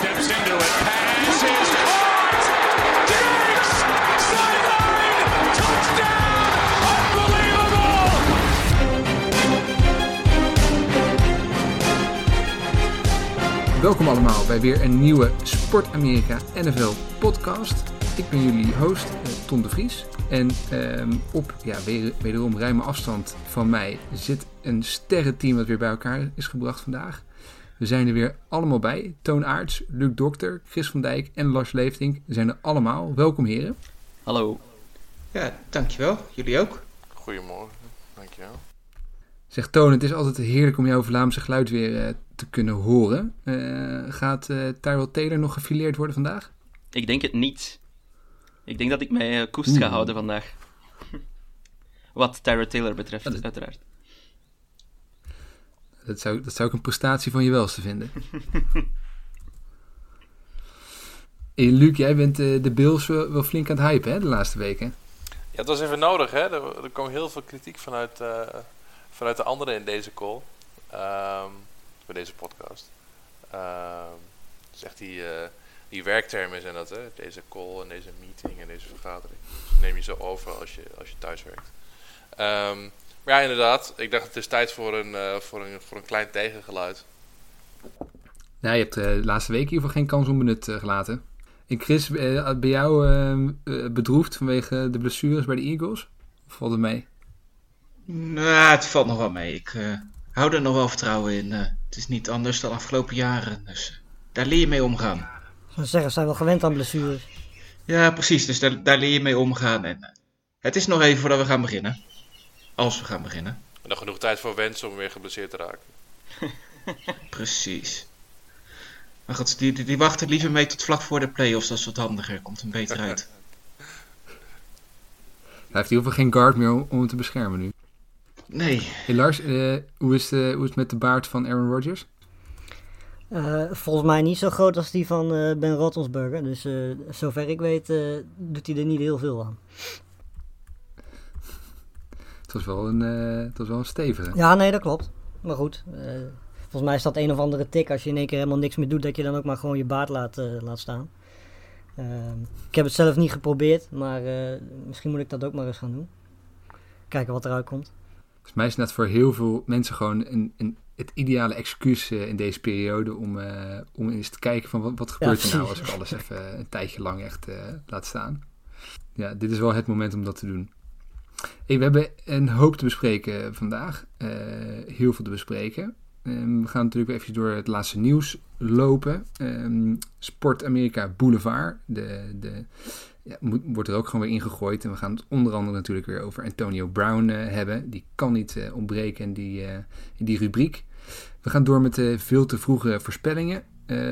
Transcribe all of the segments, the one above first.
steps into it. Pass is caught. Diggs! Sideline! Touchdown! Unbelievable! Welkom allemaal bij weer een nieuwe Sport Amerika NFL podcast. Ik ben jullie host, eh, Tom de Vries. En ehm, op ja, wederom ruime afstand van mij zit een sterrenteam dat weer bij elkaar is gebracht vandaag. We zijn er weer allemaal bij. Toon Aarts, Luc Dokter, Chris van Dijk en Lars Leeftink zijn er allemaal. Welkom heren. Hallo. Ja, dankjewel. Jullie ook. Goedemorgen, dankjewel. Zeg Toon, het is altijd heerlijk om jouw Vlaamse geluid weer eh, te kunnen horen. Eh, gaat eh Tyrell Taylor nog gefileerd worden vandaag? Ik denk het niet. Ik denk dat ik mij koest ga houden vandaag. Wat Tyra Taylor betreft, Ja, dat- uiteraard. Dat zou, dat zou ik een prestatie van je welste vinden. hey, Luc, jij bent eh, de Bills wel, wel flink aan het hypen hè, de laatste weken. Ja, het was even nodig, hè. Er, er kwam heel veel kritiek vanuit, eh, vanuit de anderen in deze call. ehm, bij deze podcast. Ehm dus echt die, eh, die werktermen zijn dat, hè. Deze call en deze meeting en deze vergadering. Dus neem je zo over als je, als je thuis werkt. Ehm, ja, inderdaad. Ik dacht het is tijd voor een, eh, voor een, voor een klein tegengeluid. Nou, je hebt eh, de laatste week hiervoor geen kans onbenut eh, gelaten. En Chris, bij jou eh, eh, bedroefd vanwege de blessures bij de Eagles? Of valt het mee? Nou, het valt nog wel mee. Ik eh, hou er nog wel vertrouwen in. Eh, het is niet anders dan afgelopen jaren. Dus daar leer je mee omgaan. Ik zou zeggen, ze zijn wel gewend aan blessures. Ja, precies. Dus daar, daar leer je mee omgaan. En het is nog even voordat we gaan beginnen. Als we gaan beginnen. En dan genoeg tijd voor Wens om weer geblesseerd te raken. Precies. Maar goed, die, die, die wachten liever mee tot vlak voor de playoffs. Dat is wat handiger. Komt hem beter uit. Hij heeft in ieder geval geen guard meer om, om hem te beschermen nu. Nee. Hey Lars, eh, hoe, is het, eh, hoe is het met de baard van Aaron Rodgers? Eh, volgens mij niet zo groot als die van eh, Ben Roethlisberger. Dus eh, zover ik weet eh, doet hij er niet heel veel aan. Het was wel een, eh, het was wel een stevige. Ja, nee, dat klopt. Maar goed, eh, volgens mij is dat een of andere tik als je in één keer helemaal niks meer doet, dat je dan ook maar gewoon je baard laat, eh, laat staan. Eh, ik heb het zelf niet geprobeerd, maar misschien moet ik dat ook maar eens gaan doen. Kijken wat eruit komt. Volgens mij is het net voor heel veel mensen gewoon een, een, het ideale excuus in deze periode om, om eens te kijken van wat, wat gebeurt er nou als ik alles even een tijdje lang echt laat staan. Ja, dit is wel het moment om dat te doen. We hebben een hoop te bespreken vandaag. Eh, heel veel te bespreken. Ehm, we gaan natuurlijk even door het laatste nieuws lopen. Ehm, Sport Amerika Boulevard. De, de, ja, wordt er ook gewoon weer ingegooid. En we gaan het onder andere natuurlijk weer over Antonio Brown eh, hebben. Die kan niet eh, ontbreken in die, in die rubriek. We gaan door met de veel te vroege voorspellingen.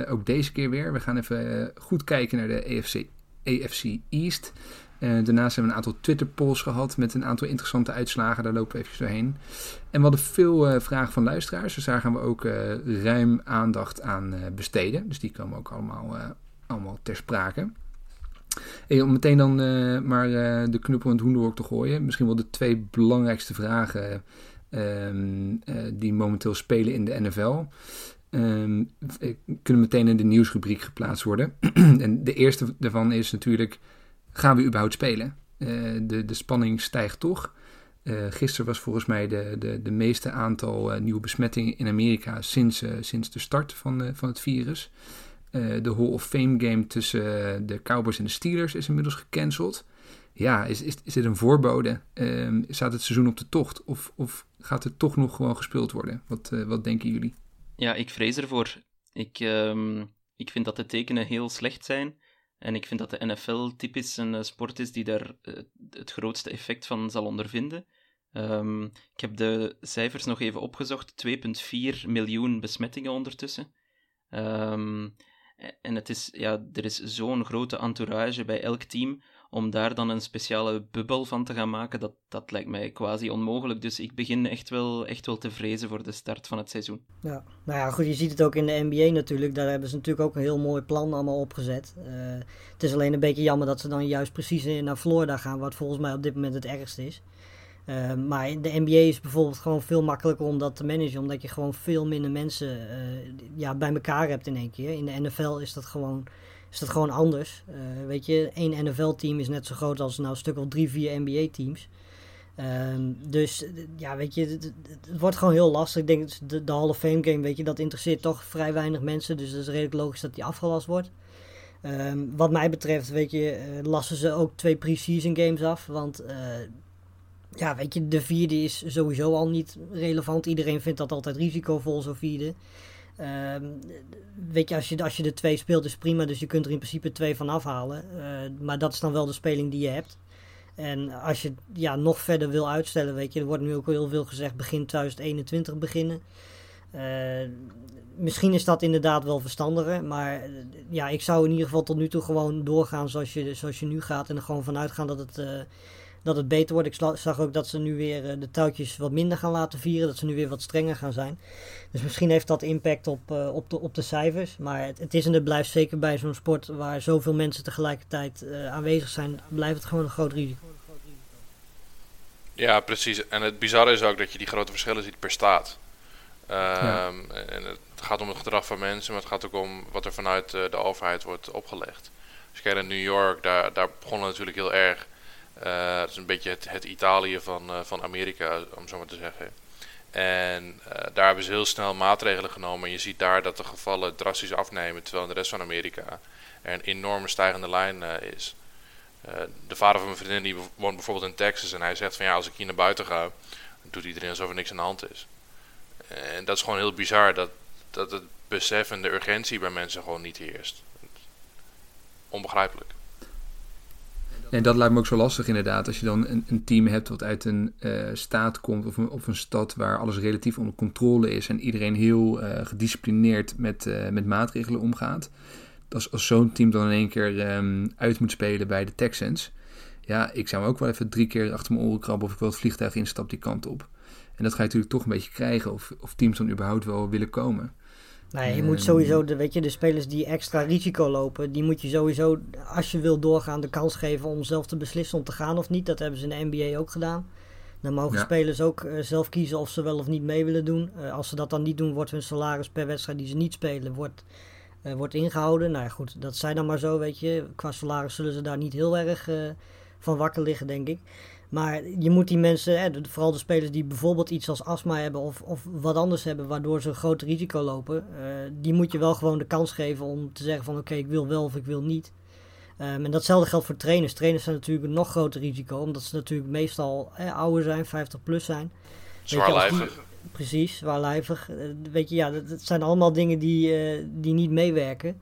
Ook deze keer weer. We gaan even goed kijken naar de AFC, AFC East. Eh, daarnaast hebben we een aantal Twitter polls gehad met een aantal interessante uitslagen. Daar lopen we even doorheen. En we hadden veel eh, vragen van luisteraars. Dus daar gaan we ook eh, ruim aandacht aan besteden. Dus die komen ook allemaal, allemaal ter sprake. Om meteen dan eh, maar de knuppel in het hoenderhok te gooien. Misschien wel de twee belangrijkste vragen ehm, eh, die momenteel spelen in de NFL. Ehm, eh, kunnen meteen in de nieuwsrubriek geplaatst worden. en de eerste daarvan is natuurlijk, gaan we überhaupt spelen? Eh, de, de spanning stijgt toch. Eh gisteren was volgens mij de, de, de meeste aantal eh, nieuwe besmettingen in Amerika sinds, sinds de start van, van het virus. De Hall of Fame game tussen de Cowboys en de Steelers is inmiddels gecanceld. Ja, is, is, is dit een voorbode? Ehm, staat het seizoen op de tocht? Of, of gaat er toch nog gewoon gespeeld worden? Wat, wat denken jullie? Ja, ik vrees ervoor. Ik, ehm, ik vind dat de tekenen heel slecht zijn. En ik vind dat de NFL typisch een eh, sport is die daar eh, het grootste effect van zal ondervinden. Ehm, ik heb de cijfers nog even opgezocht. 2,4 miljoen besmettingen ondertussen. Ehm, en het is, ja, er is zo'n grote entourage bij elk team. Om daar dan een speciale bubbel van te gaan maken, dat, dat lijkt mij quasi onmogelijk. Dus ik begin echt wel, echt wel te vrezen voor de start van het seizoen. Ja, nou ja, goed, je ziet het ook in de NBA natuurlijk. Daar hebben ze natuurlijk ook een heel mooi plan allemaal opgezet. Eh, het is alleen een beetje jammer dat ze dan juist precies naar Florida gaan, wat volgens mij op dit moment het ergste is. Uh, maar de NBA is bijvoorbeeld gewoon veel makkelijker om dat te managen, omdat je gewoon veel minder mensen uh, ja, bij elkaar hebt in één keer. In de NFL is dat gewoon, is dat gewoon anders. Uh, weet je, één NFL-team is net zo groot als nou, een stuk of drie, vier NBA-teams. Um, dus ja, weet je, het, wordt gewoon heel lastig. Ik denk de, de Hall of Fame game, weet je, dat interesseert toch vrij weinig mensen. Dus het is redelijk logisch dat die afgelast wordt. Um, wat mij betreft, weet je, uh, lassen ze ook twee pre-season games af. Want uh, ja, weet je, de vierde is sowieso al niet relevant. Iedereen vindt dat altijd risicovol, zo'n vierde. Um, weet je als, je, als je de twee speelt is prima, dus je kunt er in principe twee van afhalen. Uh, maar dat is dan wel de speling die je hebt. En als je ja, nog verder wil uitstellen, weet je, er wordt nu ook heel veel gezegd begin 2021 beginnen. Uh, misschien is dat inderdaad wel verstandiger, maar ja, ik zou in ieder geval tot nu toe gewoon doorgaan zoals je, zoals je nu gaat en er gewoon vanuit gaan dat het, dat het beter wordt. Ik zag ook dat ze nu weer uh, de touwtjes wat minder gaan laten vieren, dat ze nu weer wat strenger gaan zijn. Dus misschien heeft dat impact op, uh, op, de, op de cijfers, maar het, het is en het blijft zeker bij zo'n sport waar zoveel mensen tegelijkertijd aanwezig zijn, blijft het gewoon een groot risico. Ja, precies. En het bizarre is ook dat je die grote verschillen ziet per staat. Ja. En het gaat om het gedrag van mensen, maar het gaat ook om wat er vanuit de overheid wordt opgelegd. Als je kijkt naar New York, daar, daar begon het natuurlijk heel erg. Uh, het is een beetje het, Italië van, uh, van Amerika, om zo maar te zeggen. En uh, daar hebben ze heel snel maatregelen genomen. En je ziet daar dat de gevallen drastisch afnemen, terwijl in de rest van Amerika er een enorme stijgende lijn is. De vader van mijn vriendin die woont bijvoorbeeld in Texas en hij zegt van ja, als ik hier naar buiten ga, dan doet iedereen alsof er niks aan de hand is. En dat is gewoon heel bizar dat, dat het besef en de urgentie bij mensen gewoon niet heerst. Onbegrijpelijk. En dat lijkt me ook zo lastig inderdaad. Als je dan een, een team hebt wat uit een uh, staat komt of een, een stad waar alles relatief onder controle is en iedereen heel uh, gedisciplineerd met, uh, met maatregelen omgaat als, als zo'n team dan in één keer um, uit moet spelen bij de Texans. Ja, ik zou me ook wel even drie keer achter mijn oren krabben of ik wel het vliegtuig instap die kant op. En dat ga je natuurlijk toch een beetje krijgen of, of teams dan überhaupt wel willen komen. Nee, je moet sowieso, de, weet je, de spelers die extra risico lopen, die moet je sowieso, als je wil doorgaan, de kans geven om zelf te beslissen om te gaan of niet. Dat hebben ze in de NBA ook gedaan. Dan mogen ja. spelers ook uh, zelf kiezen of ze wel of niet mee willen doen. Uh, als ze dat dan niet doen, wordt hun salaris per wedstrijd die ze niet spelen, wordt uh, wordt ingehouden. Nou ja, goed, dat zij dan maar zo, weet je. Qua salaris zullen ze daar niet heel erg van wakker liggen, denk ik. Maar je moet die mensen, hè, vooral de spelers die bijvoorbeeld iets als astma hebben of, of wat anders hebben, waardoor ze een groot risico lopen, uh, die moet je wel gewoon de kans geven om te zeggen van oké, okay, ik wil wel of ik wil niet. Um, en datzelfde geldt voor trainers. Trainers zijn natuurlijk een nog groter risico, omdat ze natuurlijk meestal hè, ouder zijn, 50 plus zijn. Zwaarlijvig. Precies, zwaarlijvig. weet je, ja, dat, dat zijn allemaal dingen die, uh, die niet meewerken.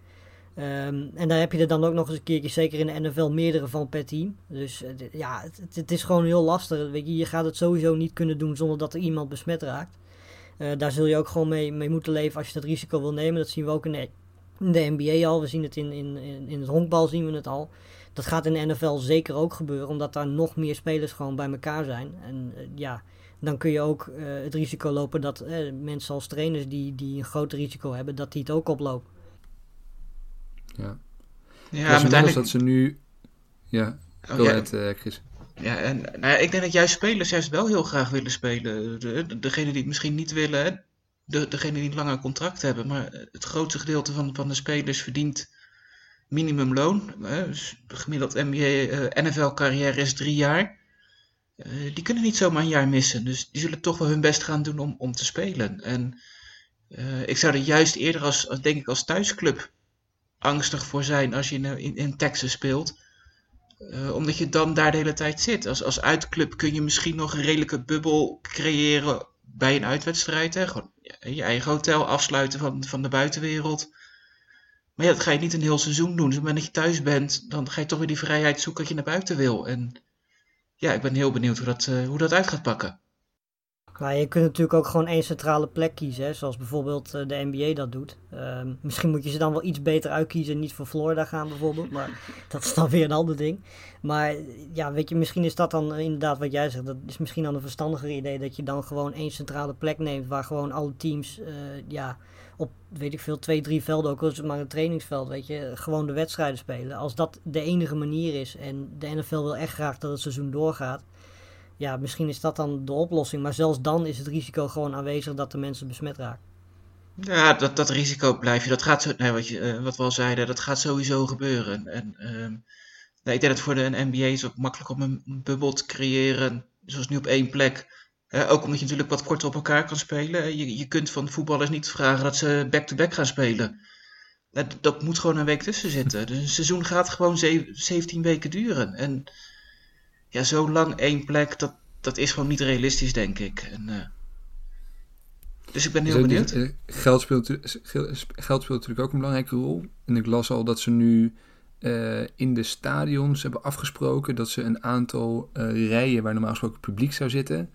Um, en daar heb je er dan ook nog eens een keertje, zeker in de NFL, meerdere van per team. Dus uh, ja, het, het, is gewoon heel lastig. Weet je, je gaat het sowieso niet kunnen doen zonder dat er iemand besmet raakt. Uh, daar zul je ook gewoon mee, mee moeten leven als je dat risico wil nemen. Dat zien we ook in de, NBA al. We zien het in, in, in het honkbal zien we het al. Dat gaat in de NFL zeker ook gebeuren, omdat daar nog meer spelers gewoon bij elkaar zijn. En ja, dan kun je ook het risico lopen dat mensen als trainers die, die een groot risico hebben, dat die het ook oplopen. Ja. Ja, maar uiteindelijk... dat ze nu... Ja, oh, ja. Het, uh, Chris. Ja, en nou ja, ik denk dat juist spelers juist wel heel graag willen spelen. De, de, degene die het misschien niet willen, de, degene die niet langer contract hebben. Maar het grootste gedeelte van, van de spelers verdient minimumloon. Dus gemiddeld NBA, NFL-carrière is drie jaar. Uh, die kunnen niet zomaar een jaar missen. Dus die zullen toch wel hun best gaan doen om, om te spelen. En uh, ik zou er juist eerder als, als, denk ik, als thuisclub angstig voor zijn als je in, in Texas speelt. Uh, omdat je dan daar de hele tijd zit. Als, als uitclub kun je misschien nog een redelijke bubbel creëren bij een uitwedstrijd. Hè? Gewoon je eigen hotel afsluiten van, van de buitenwereld. Maar ja, dat ga je niet een heel seizoen doen. Dus op het moment dat je thuis bent, dan ga je toch weer die vrijheid zoeken dat je naar buiten wil. En ja, ik ben heel benieuwd hoe dat, uh, hoe dat uit gaat pakken. Nou, je kunt natuurlijk ook gewoon één centrale plek kiezen, hè, zoals bijvoorbeeld uh, de NBA dat doet. Uh, misschien moet je ze dan wel iets beter uitkiezen en niet voor Florida gaan bijvoorbeeld, maar dat is dan weer een ander ding. Maar ja, weet je, misschien is dat dan inderdaad wat jij zegt, dat is misschien dan een verstandiger idee dat je dan gewoon één centrale plek neemt waar gewoon alle teams, uh, ja, op, weet ik veel, twee, drie velden, ook al is het maar een trainingsveld, weet je, gewoon de wedstrijden spelen. Als dat de enige manier is en de NFL wil echt graag dat het seizoen doorgaat, ja, misschien is dat dan de oplossing. Maar zelfs dan is het risico gewoon aanwezig dat de mensen besmet raken. Ja, dat, dat risico blijf je. Dat gaat zo, nee, wat, je, eh, wat we al zeiden, dat gaat sowieso gebeuren. En ehm, nee, ik denk dat voor de NBA is het ook makkelijk om een bubbel te creëren, zoals nu op één plek. Eh, ook omdat je natuurlijk wat korter op elkaar kan spelen. Je, je kunt van voetballers niet vragen dat ze back-to-back gaan spelen. Dat, dat moet gewoon een week tussen zitten. Dus een seizoen gaat gewoon zev- 17 weken duren. En ja, zo lang één plek, dat, dat is gewoon niet realistisch, denk ik. En, eh, dus ik ben heel Dus, benieuwd. eh, Geld speelt, geld speelt natuurlijk ook een belangrijke rol. En ik las al dat ze nu eh, in de stadions hebben afgesproken dat ze een aantal rijen waar normaal gesproken publiek zou zitten,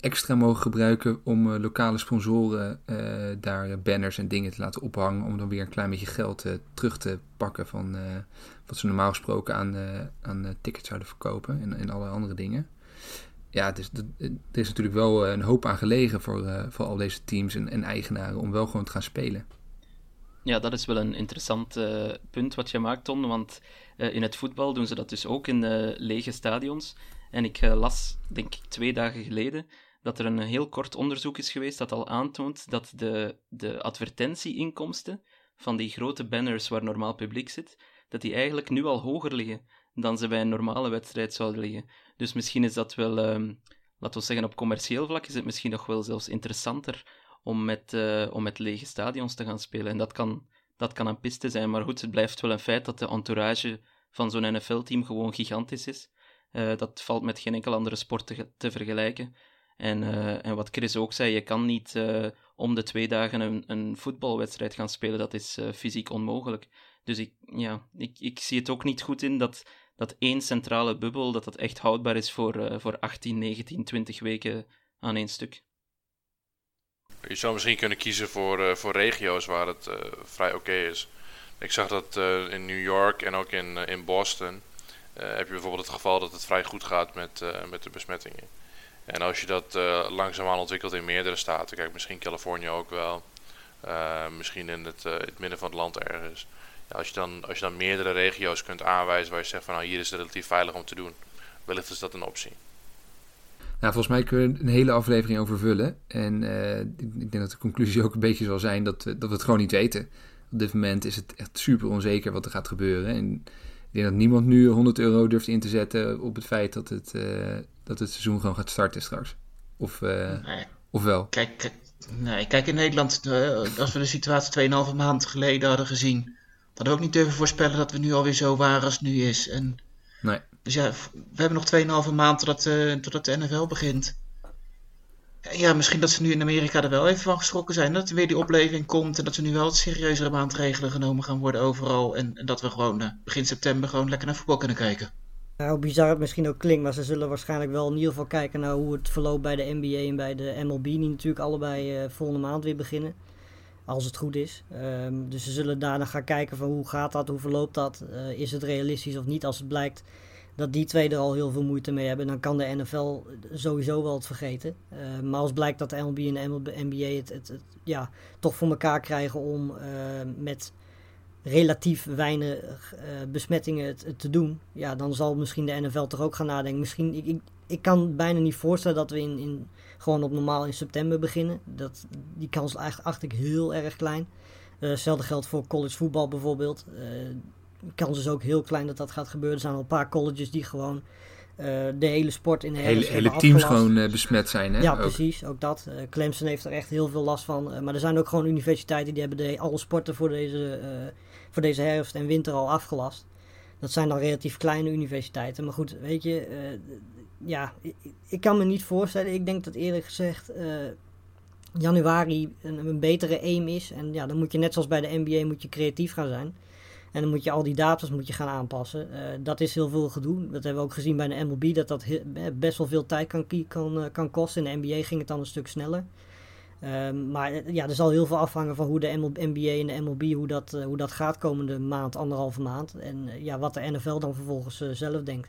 extra mogen gebruiken om eh, lokale sponsoren eh, daar banners en dingen te laten ophangen. Om dan weer een klein beetje geld eh, terug te pakken van wat ze normaal gesproken aan, aan tickets zouden verkopen en, en alle andere dingen. Ja, dus er is natuurlijk wel een hoop aan gelegen voor, voor al deze teams en, en eigenaren om wel gewoon te gaan spelen. Ja, dat is wel een interessant punt wat je maakt, Ton. Want in het voetbal doen ze dat dus ook in lege stadions. En ik las, denk ik, twee dagen geleden dat er een heel kort onderzoek is geweest dat al aantoont dat de, de advertentieinkomsten van die grote banners waar normaal publiek zit, dat die eigenlijk nu al hoger liggen dan ze bij een normale wedstrijd zouden liggen. Dus misschien is dat wel, ehm, laten we zeggen, op commercieel vlak is het misschien nog wel zelfs interessanter om met, eh, om met lege stadions te gaan spelen. En dat kan, dat kan een piste zijn, maar goed, het blijft wel een feit dat de entourage van zo'n NFL-team gewoon gigantisch is. Eh, dat valt met geen enkel andere sport te, te vergelijken. En, eh, en wat Chris ook zei, je kan niet eh, om de twee dagen een, een voetbalwedstrijd gaan spelen. Dat is eh, fysiek onmogelijk. Dus ik, ja, ik, ik zie het ook niet goed in dat, dat één centrale bubbel, dat dat echt houdbaar is voor, voor 18, 19, 20 weken aan één stuk. Je zou misschien kunnen kiezen voor, voor regio's waar het vrij oké is. Ik zag dat in New York en ook in, in Boston heb je bijvoorbeeld het geval dat het vrij goed gaat met, met de besmettingen. En als je dat eh, langzaamaan ontwikkelt in meerdere staten, kijk misschien Californië ook wel, eh, misschien in het, eh, het midden van het land ergens. Ja, als, je dan, als je dan meerdere regio's kunt aanwijzen waar je zegt van nou hier is het relatief veilig om te doen, wellicht is dat een optie. Nou, volgens mij kunnen we een hele aflevering over vullen. En ik ik denk dat de conclusie ook een beetje zal zijn dat, we- dat we het gewoon niet weten. Op dit moment is het echt super onzeker wat er gaat gebeuren. En ik denk dat niemand nu 100 euro durft in te zetten op het feit dat het, eh, dat het seizoen gewoon gaat starten straks. Of, eh, Nee, of wel. kijk, nee, kijk in Nederland, eh, als we de situatie 2,5 maand geleden hadden gezien, hadden we ook niet durven voorspellen dat we nu alweer zo waren als het nu is. En, Nee. dus ja, we hebben nog 2,5 maand totdat, totdat de NFL begint. Ja, misschien dat ze nu in Amerika er wel even van geschrokken zijn. Dat er weer die opleving komt en dat er nu wel wat serieuzere maatregelen genomen gaan worden overal. En, en dat we gewoon eh, begin september gewoon lekker naar voetbal kunnen kijken. Nou, hoe bizar het misschien ook klinkt, maar ze zullen waarschijnlijk wel in ieder geval kijken naar hoe het verloopt bij de NBA en bij de MLB, die natuurlijk allebei eh, volgende maand weer beginnen. Als het goed is. Ehm, dus ze zullen daarna gaan kijken van hoe gaat dat, hoe verloopt dat, eh, is het realistisch of niet. Als het blijkt dat die twee er al heel veel moeite mee hebben, dan kan de NFL sowieso wel het vergeten. Eh, maar als blijkt dat de MLB en de NBA het, het, ja, toch voor elkaar krijgen om eh, met relatief weinig eh, besmettingen het, te doen, ja, dan zal misschien de NFL toch ook gaan nadenken. Misschien, ik, ik, ik kan bijna niet voorstellen dat we in, in, gewoon op normaal in september beginnen. Dat, die kans eigenlijk acht ik heel erg klein. Hetzelfde geldt voor college voetbal bijvoorbeeld. Kans is ook heel klein dat dat gaat gebeuren. Er zijn al een paar colleges die gewoon eh, de hele sport in de Hele, hele teams gewoon eh, besmet zijn. Hè? Ja, Ook. precies. Ook dat. Eh, Clemson heeft er echt heel veel last van. Maar er zijn ook gewoon universiteiten die hebben de, alle sporten voor deze, voor deze herfst en winter al afgelast. Dat zijn dan relatief kleine universiteiten. Maar goed, weet je, ja, ik, ik kan me niet voorstellen. Ik denk dat eerlijk gezegd januari een, een betere aim is. En ja, dan moet je net zoals bij de NBA moet je creatief gaan zijn. En dan moet je al die datums moet je gaan aanpassen. Eh, dat is heel veel gedoe. Dat hebben we ook gezien bij de MLB, dat dat he- best wel veel tijd kan, kan, eh, kan kosten. In de NBA ging het dan een stuk sneller. Ehm, maar eh, ja, er zal heel veel afhangen van hoe de NBA en de MLB, hoe dat, eh, hoe dat gaat komende maand, anderhalve maand. En eh, ja, wat de NFL dan vervolgens eh, zelf denkt.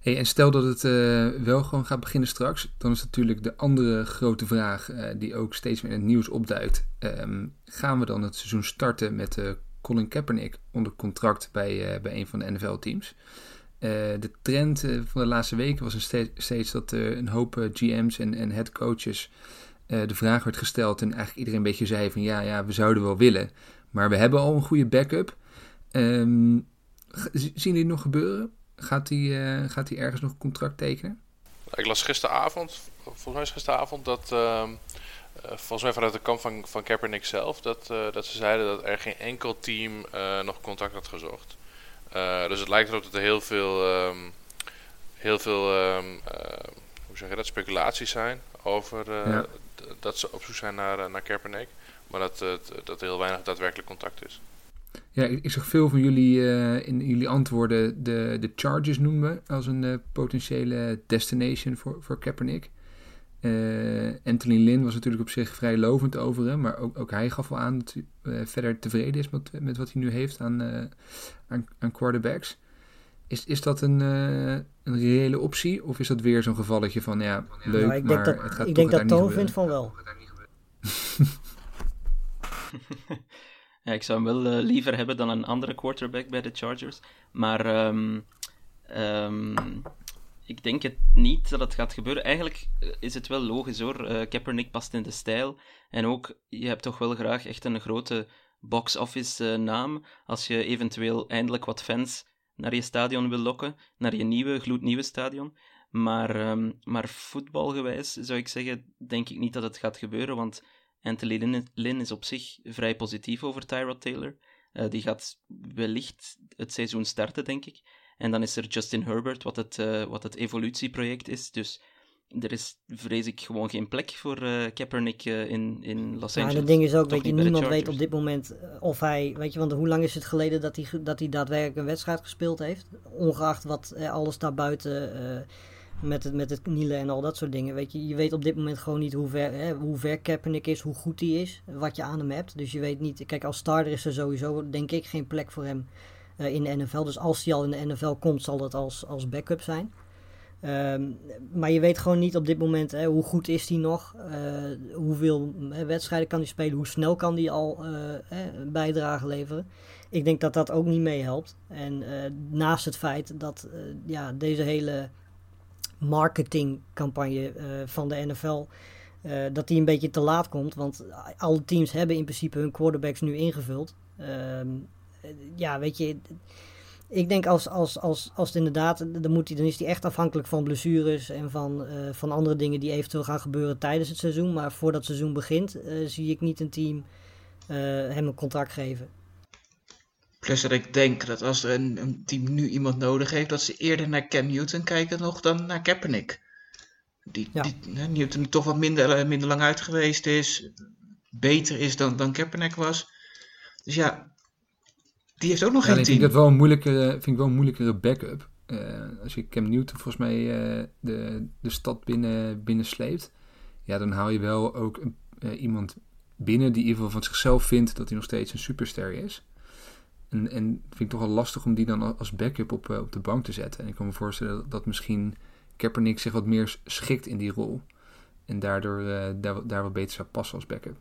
Hey, en stel dat het eh, wel gewoon gaat beginnen straks, dan is natuurlijk de andere grote vraag eh, die ook steeds meer in het nieuws opduikt. Ehm, gaan we dan het seizoen starten met eh, Colin Kaepernick onder contract bij, eh, bij een van de NFL-teams? Eh, de trend eh, van de laatste weken was steeds, steeds dat een hoop GM's en, en headcoaches de vraag werd gesteld en eigenlijk iedereen een beetje zei van ja, ja, we zouden wel willen, maar we hebben al een goede backup. Z- zien jullie nog gebeuren? Gaat hij gaat hij ergens nog een contract tekenen? Ik las gisteravond, volgens mij is gisteravond, dat ehm, eh, volgens mij vanuit de kant van, van Kaepernick zelf, dat, eh, dat ze zeiden dat er geen enkel team eh, nog contact had gezocht. Eh, dus het lijkt erop dat er heel veel, ehm, heel veel ehm, eh, hoe zeg je dat, speculaties zijn over eh, Ja. dat ze op zoek zijn naar, eh, naar Kaepernick. Maar dat, eh, dat er heel weinig daadwerkelijk contact is. Ja, ik, ik zag veel van jullie eh, in jullie antwoorden de, de Chargers noemen als een eh, potentiële destination voor, voor Kaepernick. Eh Anthony Lynn was natuurlijk op zich vrij lovend over hem, maar ook, ook hij gaf wel aan dat hij eh, verder tevreden is met, met wat hij nu heeft aan, eh, aan, aan quarterbacks. Is, is dat een, eh, een reële optie of is dat weer zo'n gevalletje van ja, leuk, Nou, ik denk maar dat, het gaat ik toch denk dat Toon vindt van wel. Ja, ik zou hem wel liever hebben dan een andere quarterback bij de Chargers. Maar ehm, ehm, ik denk het niet dat het gaat gebeuren. Eigenlijk eh, is het wel logisch hoor. Eh Kaepernick past in de stijl. En ook, je hebt toch wel graag echt een grote box-office eh, naam. Als je eventueel eindelijk wat fans naar je stadion wil lokken. Naar je nieuwe, gloednieuwe stadion. Maar, ehm, maar voetbalgewijs zou ik zeggen, denk ik niet dat het gaat gebeuren. Want Anthony Lynn, is op zich vrij positief over Tyrod Taylor. Die gaat wellicht het seizoen starten, denk ik. En dan is er Justin Herbert, wat het, eh, wat het evolutieproject is. Dus er is, vrees ik, gewoon geen plek voor eh, Kaepernick eh, in, in Los Maar Angeles. het ding is ook, Toch weet je, niemand weet op dit moment of hij, weet je, want hoe lang is het geleden dat hij, dat hij daadwerkelijk een wedstrijd gespeeld heeft? Ongeacht wat eh, alles daarbuiten eh met, het, met het knielen en al dat soort dingen, weet je. Je weet op dit moment gewoon niet hoe ver, hè, hoe ver Kaepernick is, hoe goed hij is, wat je aan hem hebt. Dus je weet niet, kijk, als starter is er sowieso, denk ik, geen plek voor hem in de NFL. Dus als hij al in de NFL komt, zal dat als, als backup zijn. Ehm, maar je weet gewoon niet op dit moment hè, hoe goed is hij nog, eh, hoeveel wedstrijden kan hij spelen, hoe snel kan hij al eh, hè, bijdrage leveren. Ik denk dat dat ook niet meehelpt. En eh, naast het feit dat eh, ja, deze hele marketingcampagne eh, van de NFL, eh, dat die een beetje te laat komt. Want alle teams hebben in principe hun quarterbacks nu ingevuld. Ehm, eh, ja, weet je, ik denk als, als, als, als het inderdaad, dan, moet hij, dan is hij echt afhankelijk van blessures en van, eh, van andere dingen die eventueel gaan gebeuren tijdens het seizoen. Maar voordat het seizoen begint, eh, zie ik niet een team eh, hem een contract geven. Plus dat ik denk dat als er een, een team nu iemand nodig heeft, dat ze eerder naar Cam Newton kijken nog dan naar Kaepernick. Die, Ja. die hè, Newton toch wat minder, eh, minder lang uit geweest is, beter is dan, dan Kaepernick was. Dus ja, die heeft ook nog geen alleen vind team. ik dat wel een moeilijkere, vind ik wel een moeilijkere backup. Eh, als je Cam Newton volgens mij eh, de, de stad binnen, binnen sleept, ja, dan haal je wel ook een, eh, iemand binnen die in ieder geval van zichzelf vindt dat hij nog steeds een superster is. En, en vind ik toch wel lastig om die dan als backup op, eh, op de bank te zetten. En ik kan me voorstellen dat, dat misschien Kaepernick zich wat meer schikt in die rol. En daardoor eh, daar, daar wat beter zou passen als backup.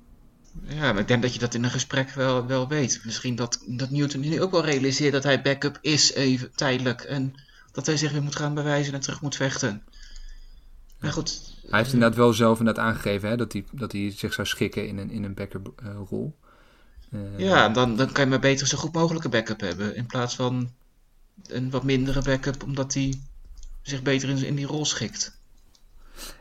Ja, maar ik denk dat je dat in een gesprek wel, wel weet. Misschien dat, dat Newton nu ook wel realiseert dat hij backup is even tijdelijk. En dat hij zich weer moet gaan bewijzen en terug moet vechten. Maar goed, Hij heeft inderdaad wel zelf inderdaad aangegeven hè, dat, hij, dat hij zich zou schikken in een, in een backup eh, rol. Eh, ja, dan, dan kan je maar beter zo goed mogelijke backup hebben. In plaats van een wat mindere backup, omdat hij zich beter in, in die rol schikt.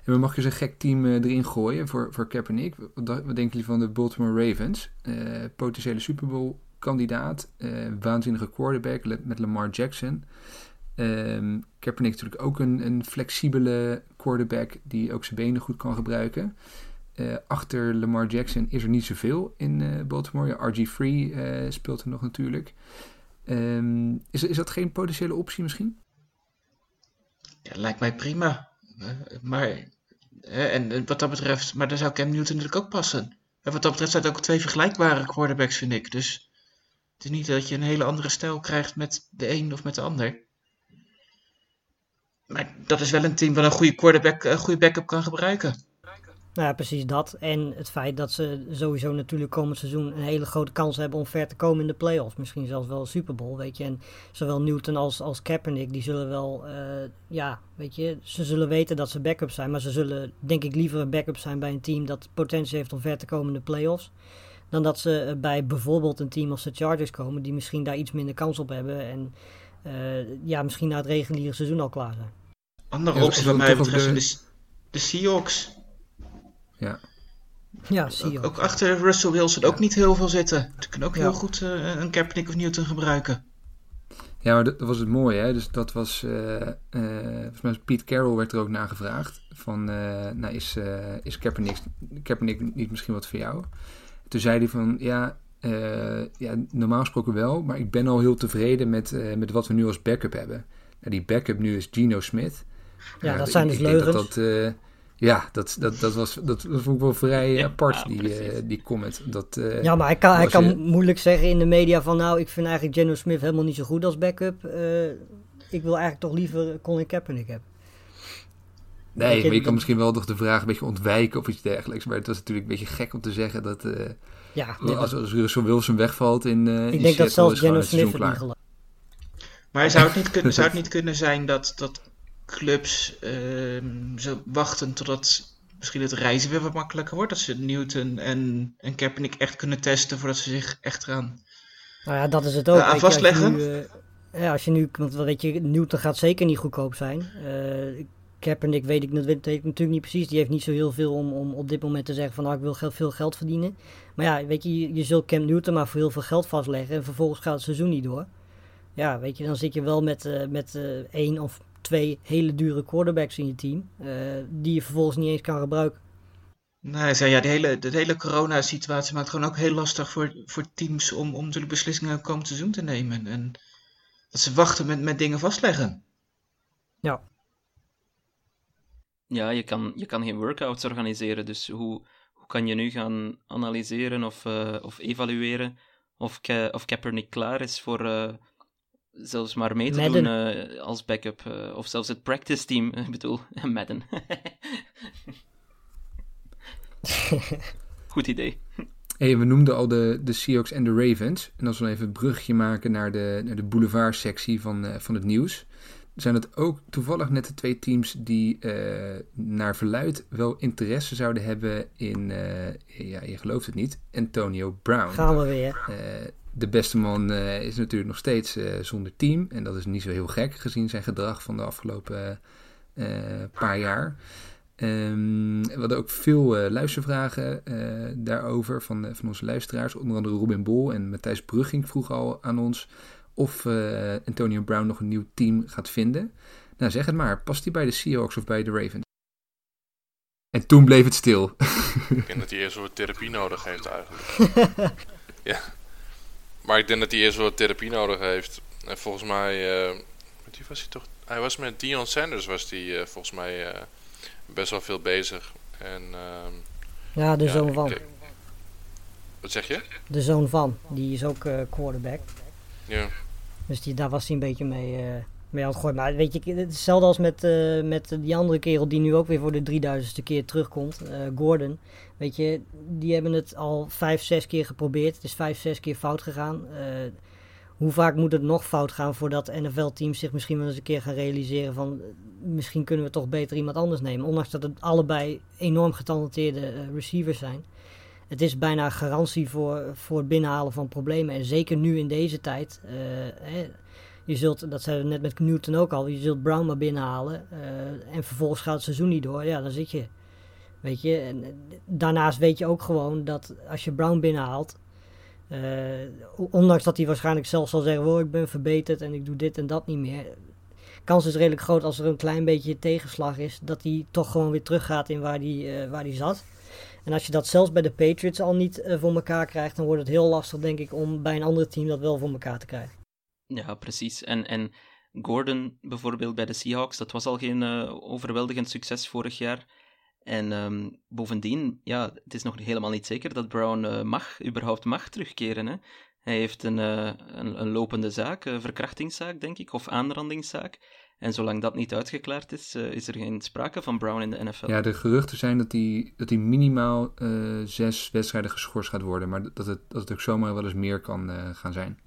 En mag je zo'n gek team eh, erin gooien voor, voor Kaepernick? Wat, wat denken jullie van de Baltimore Ravens? Eh, potentiële Super Bowl kandidaat. eh, waanzinnige quarterback met Lamar Jackson. Ehm Kaepernick natuurlijk ook een, een flexibele quarterback die ook zijn benen goed kan gebruiken. Achter Lamar Jackson is er niet zoveel in Baltimore. Ja, RG3 eh, speelt er nog natuurlijk. Ehm, is, is dat geen potentiële optie misschien? Ja, lijkt mij prima. Eh, maar, eh, en eh, wat dat betreft, maar daar zou Cam Newton natuurlijk ook passen. En wat dat betreft zijn het ook twee vergelijkbare quarterbacks, vind ik. Dus het is niet dat je een hele andere stijl krijgt met de een of met de ander. Maar dat is wel een team wat een goede quarterback, een goede backup kan gebruiken. Nou ja, precies dat. En het feit dat ze sowieso natuurlijk komend seizoen een hele grote kans hebben om ver te komen in de playoffs. Misschien zelfs wel Super Bowl, weet je. En zowel Newton als, als Kaepernick, die zullen wel, uh, ja, weet je, ze zullen weten dat ze backups zijn. Maar ze zullen, denk ik, liever een backup zijn bij een team dat potentie heeft om ver te komen in de playoffs. Dan dat ze bij bijvoorbeeld een team als de Chargers komen, die misschien daar iets minder kans op hebben. En uh, ja, misschien na het reguliere seizoen al klaar zijn. Andere ja, optie wat mij betreft zijn de, de Seahawks. Ja. Ja, zie ook, ook, achter Russell Wilson ook niet heel veel zitten. Ze kunnen ook heel goed uh, een Kaepernick of Newton gebruiken. Ja, maar dat, was het mooie. Hè? Dus dat was... Uh, uh, volgens mij Pete Carroll werd er ook naar gevraagd. Van, nou is, is Kaepernick, Kaepernick niet misschien wat voor jou? Toen zei hij van, ja, ja, normaal gesproken wel. Maar ik ben al heel tevreden met, met wat we nu als backup hebben. Nou, die backup nu is Geno Smith. Ja, dat zijn dus leugens. Dat, ja, dat, dat, dat, was, dat, dat vond ik wel vrij apart, die, uh, die comment. Dat, uh, ja, maar hij kan, hij kan moeilijk zeggen in de media van... nou, ik vind eigenlijk Geno Smith helemaal niet zo goed als backup. Uh, ik wil eigenlijk toch liever Colin Kaepernick hebben. Nee, maar je kan misschien wel toch de vraag een beetje ontwijken of iets dergelijks. Maar het was natuurlijk een beetje gek om te zeggen dat... ja, als, als Russell Wilson wegvalt in Ik in denk dat zelfs Geno Smith het niet gelooft. Maar zou het niet kunnen, zou het niet kunnen zijn dat... dat clubs zo wachten totdat misschien het reizen weer wat makkelijker wordt. Dat ze Newton en, en Kaepernick echt kunnen testen voordat ze zich echt gaan nou ja, dat is het ook. Uh, aan vastleggen. als, je nu, uh, ja, als je nu, want weet je, Newton gaat zeker niet goedkoop zijn. Uh, Kaepernick weet ik, weet ik natuurlijk niet precies. Die heeft niet zo heel veel om, om op dit moment te zeggen van nou ik wil veel geld verdienen. Maar ja, weet je, je, je zult Cam Newton maar voor heel veel geld vastleggen en vervolgens gaat het seizoen niet door. Ja, weet je, dan zit je wel met, uh, met één of twee hele dure quarterbacks in je team, uh, die je vervolgens niet eens kan gebruiken. Nee, zei, ja, de hele, de hele corona-situatie maakt gewoon ook heel lastig voor, voor teams om, om natuurlijk beslissingen komend seizoen te nemen. En dat ze wachten met, met dingen vastleggen. Ja. Ja, je kan, je kan geen workouts organiseren, dus hoe, hoe kan je nu gaan analyseren of, uh, of evalueren of, Ke of Kaepernick klaar is voor, uh, zelfs maar mee te Madden. doen uh, als backup. Uh, of zelfs het practice team, ik bedoel, Madden. Goed idee. Hey, we noemden al de, de Seahawks en de Ravens. En als we even een brugje maken naar de, naar de boulevard-sectie van, uh, van het nieuws. Zijn het ook toevallig net de twee teams die naar verluid wel interesse zouden hebben in, ja, je gelooft het niet, Antonio Brown. Gaan we weer de beste man uh, is natuurlijk nog steeds uh, zonder team. En dat is niet zo heel gek gezien zijn gedrag van de afgelopen uh, paar jaar. Um, we hadden ook veel luistervragen daarover van, van onze luisteraars. Onder andere Robin Bol en Matthijs Brugging vroegen al aan ons of Antonio Brown nog een nieuw team gaat vinden. Nou, zeg het maar. Past hij bij de Seahawks of bij de Ravens? En toen bleef het stil. Ik denk dat hij eerst wat therapie nodig heeft eigenlijk. ja. Maar ik denk dat hij eerst wel therapie nodig heeft. En volgens mij, die was hij toch. Hij was met Dion Sanders, was hij uh, volgens mij uh, best wel veel bezig. En, ehm, ja, de ja, zoon van. Wat zeg je? De zoon van, die is ook quarterback. Ja. Dus die, daar was hij een beetje mee, Maar weet je, hetzelfde als met, met die andere kerel die nu ook weer voor de 3000ste keer terugkomt, Gordon. Weet je, die hebben het al vijf, zes keer geprobeerd. Het is vijf, zes keer fout gegaan. Uh, hoe vaak moet het nog fout gaan voordat NFL-teams zich misschien wel eens een keer gaan realiseren van misschien kunnen we toch beter iemand anders nemen. Ondanks dat het allebei enorm getalenteerde receivers zijn. Het is bijna garantie voor, voor het binnenhalen van problemen. En zeker nu in deze tijd. Hè, je zult, dat zeiden we net met Newton ook al, je zult Brown maar binnenhalen. en vervolgens gaat het seizoen niet door. Ja, dan zit je Weet je, en daarnaast weet je ook gewoon dat als je Brown binnenhaalt, uh, ondanks dat hij waarschijnlijk zelf zal zeggen, oh, ik ben verbeterd en ik doe dit en dat niet meer. Kans is redelijk groot als er een klein beetje tegenslag is, dat hij toch gewoon weer teruggaat in waar hij, waar hij zat. En als je dat zelfs bij de Patriots al niet voor elkaar krijgt, dan wordt het heel lastig, denk ik, om bij een ander team dat wel voor elkaar te krijgen. Ja, precies. En, en Gordon bijvoorbeeld bij de Seahawks, dat was al geen overweldigend succes vorig jaar. En um, bovendien, ja, het is nog helemaal niet zeker dat Brown uh, mag, überhaupt mag terugkeren. Hè? Hij heeft een, uh, een, een, lopende zaak, een verkrachtingszaak, denk ik, of aanrandingszaak. En zolang dat niet uitgeklaard is, eh, is er geen sprake van Brown in de NFL. Ja, de geruchten zijn dat hij, dat hij minimaal eh, zes wedstrijden geschorst gaat worden. Maar dat het, dat het ook zomaar wel eens meer kan eh, gaan zijn.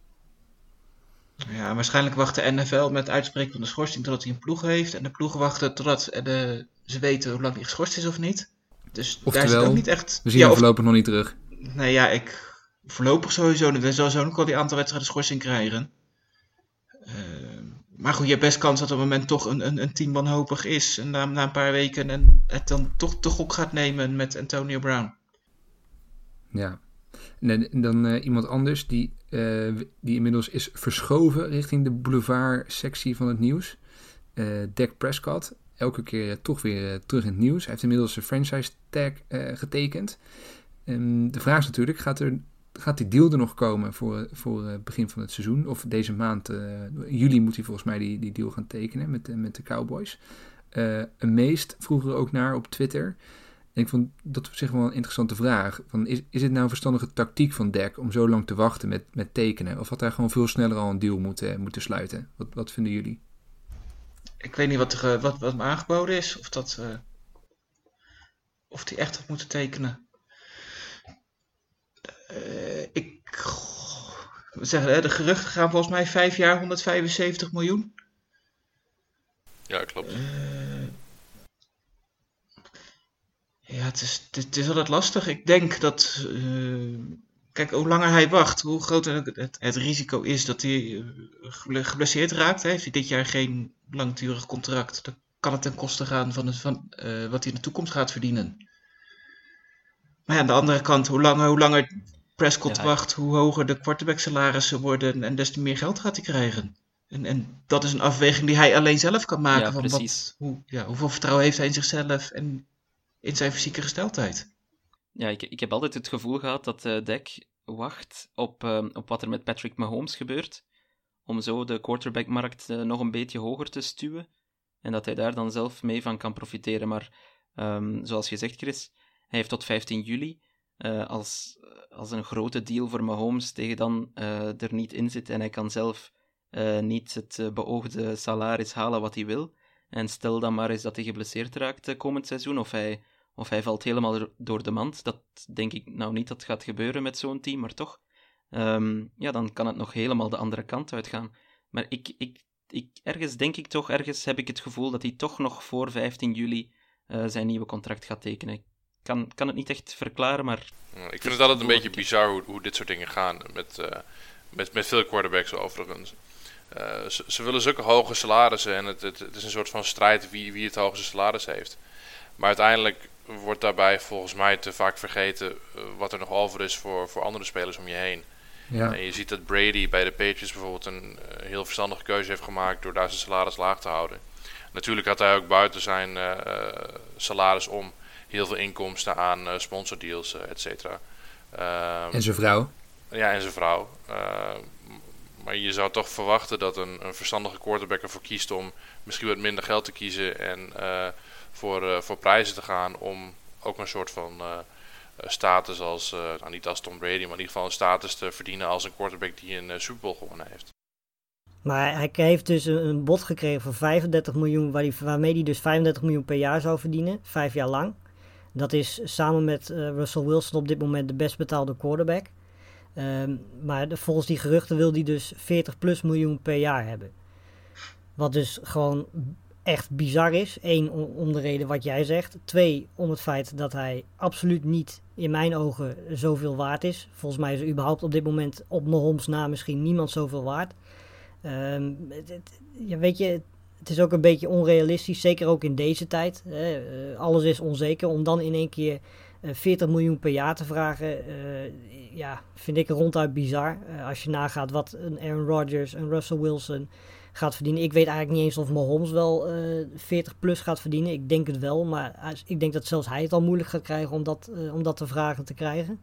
Ja, waarschijnlijk wacht de NFL met het uitspreken van de schorsing totdat hij een ploeg heeft. En de ploegen wachten totdat de, ze weten hoe lang hij geschorst is of niet. Dus daar zit ook niet echt... We zien ja, hem of- voorlopig nog niet terug. Nee, ja, ik voorlopig sowieso. We zullen zo ook wel die aantal wedstrijden schorsing krijgen. Eh, maar goed, je hebt best kans dat op het moment toch een, een, een team wanhopig is. En na, na een paar weken en het dan toch de gok gaat nemen met Antonio Brown. Ja. En en dan eh, iemand anders die, eh, die inmiddels is verschoven richting de boulevard-sectie van het nieuws. Eh Dak Prescott. Elke keer eh, toch weer terug in het nieuws. Hij heeft inmiddels een franchise tag eh, getekend. Ehm, de vraag is natuurlijk, gaat, er, gaat die deal er nog komen voor, voor het begin van het seizoen? Of deze maand, juli moet hij volgens mij die, die deal gaan tekenen met, met de Cowboys. Een meest vroeg er ook naar op Twitter. En ik vond dat op zich wel een interessante vraag. Van, is, is het nou een verstandige tactiek van Dak om zo lang te wachten met, met tekenen? Of had hij gewoon veel sneller al een deal moeten, moeten sluiten? Wat, wat vinden jullie? Ik weet niet wat, er, eh, wat, wat me aangeboden is. Of dat. eh, of die echt had moeten tekenen. Eh, ik. We zeggen, hè, de geruchten gaan volgens mij 5 jaar 175 miljoen. Ja, klopt. Ja, het is, het, is altijd lastig. Ik denk dat. eh, kijk, hoe langer hij wacht, hoe groter het, het, het risico is dat hij eh, geble- geblesseerd raakt. Hè. Heeft hij dit jaar geen langdurig contract, dan kan het ten koste gaan van, het, van eh, wat hij in de toekomst gaat verdienen. Maar ja, aan de andere kant, hoe langer, hoe langer Prescott Ja. wacht, hoe hoger de quarterback salarissen worden en des te meer geld gaat hij krijgen. En, en dat is een afweging die hij alleen zelf kan maken. Ja, van precies. wat, hoe, ja, hoeveel vertrouwen heeft hij in zichzelf en in zijn fysieke gesteldheid. Ja, ik, ik heb altijd het gevoel gehad dat eh Dak wacht op, eh, op wat er met Patrick Mahomes gebeurt. Om zo de quarterbackmarkt eh, nog een beetje hoger te stuwen. En dat hij daar dan zelf mee van kan profiteren. Maar ehm, zoals je zegt, Chris, hij heeft tot 15 juli. eh, als, als een grote deal voor Mahomes tegen dan er niet in zit en hij kan zelf niet het beoogde salaris halen wat hij wil. En stel dan maar eens dat hij geblesseerd raakt komend seizoen, of hij of hij valt helemaal door- de mand. Dat denk ik nou niet dat gaat gebeuren met zo'n team, maar toch. Ehm, ja, dan kan het nog helemaal de andere kant uitgaan. Maar ik, ik, ik, ergens denk ik toch, ergens heb ik het gevoel dat hij toch nog voor 15 juli eh, zijn nieuwe contract gaat tekenen. Ik kan, kan het niet echt verklaren, maar Ik vind het altijd een beetje bizar hoe, hoe dit soort dingen gaan. Met, eh, met, met veel quarterbacks overigens. Eh, ze, ze willen zulke hoge salarissen en het, het, het is een soort van strijd wie, wie het hoogste salaris heeft. Maar uiteindelijk wordt daarbij volgens mij te vaak vergeten eh, wat er nog over is voor, voor andere spelers om je heen. Ja, En je ziet dat Brady bij de Patriots bijvoorbeeld een eh, heel verstandige keuze heeft gemaakt door daar zijn salaris laag te houden. Natuurlijk had hij ook buiten zijn eh, salaris om heel veel inkomsten aan sponsordeals, eh, et cetera. Ehm, en zijn vrouw. ja, en zijn vrouw. Eh, maar je zou toch verwachten dat een, een verstandige quarterback ervoor kiest om misschien wat minder geld te kiezen en voor, eh, voor prijzen te gaan om ook een soort van eh, eh, status als, nou niet als Tom Brady, maar in ieder geval een status te verdienen als een quarterback die een Super Bowl gewonnen heeft. Maar hij heeft dus een, bod gekregen voor 35 miljoen, waar waarmee hij dus 35 miljoen per jaar zou verdienen, vijf jaar lang. Dat is samen met Russell Wilson op dit moment de best betaalde quarterback. Ehm, maar de- volgens die geruchten wil hij dus 40 plus miljoen per jaar hebben. Wat dus gewoon echt bizar is. Eén, om, de reden wat jij zegt. Twee, om het feit dat hij absoluut niet in mijn ogen zoveel waard is. Volgens mij is er überhaupt op dit moment op Mahomes na misschien niemand zoveel waard. Ehm, het, ja, weet je, het is ook een beetje onrealistisch, zeker ook in deze tijd. Hè, eh, alles is onzeker. Om dan in één keer eh, 40 miljoen per jaar te vragen, eh, ja, vind ik ronduit bizar. Eh, als je nagaat wat een Aaron Rodgers, een Russell Wilson gaat verdienen. Ik weet eigenlijk niet eens of Mahomes wel eh 40 plus gaat verdienen. Ik denk het wel, maar ik denk dat zelfs hij het al moeilijk gaat krijgen om dat, eh, om dat te vragen te krijgen.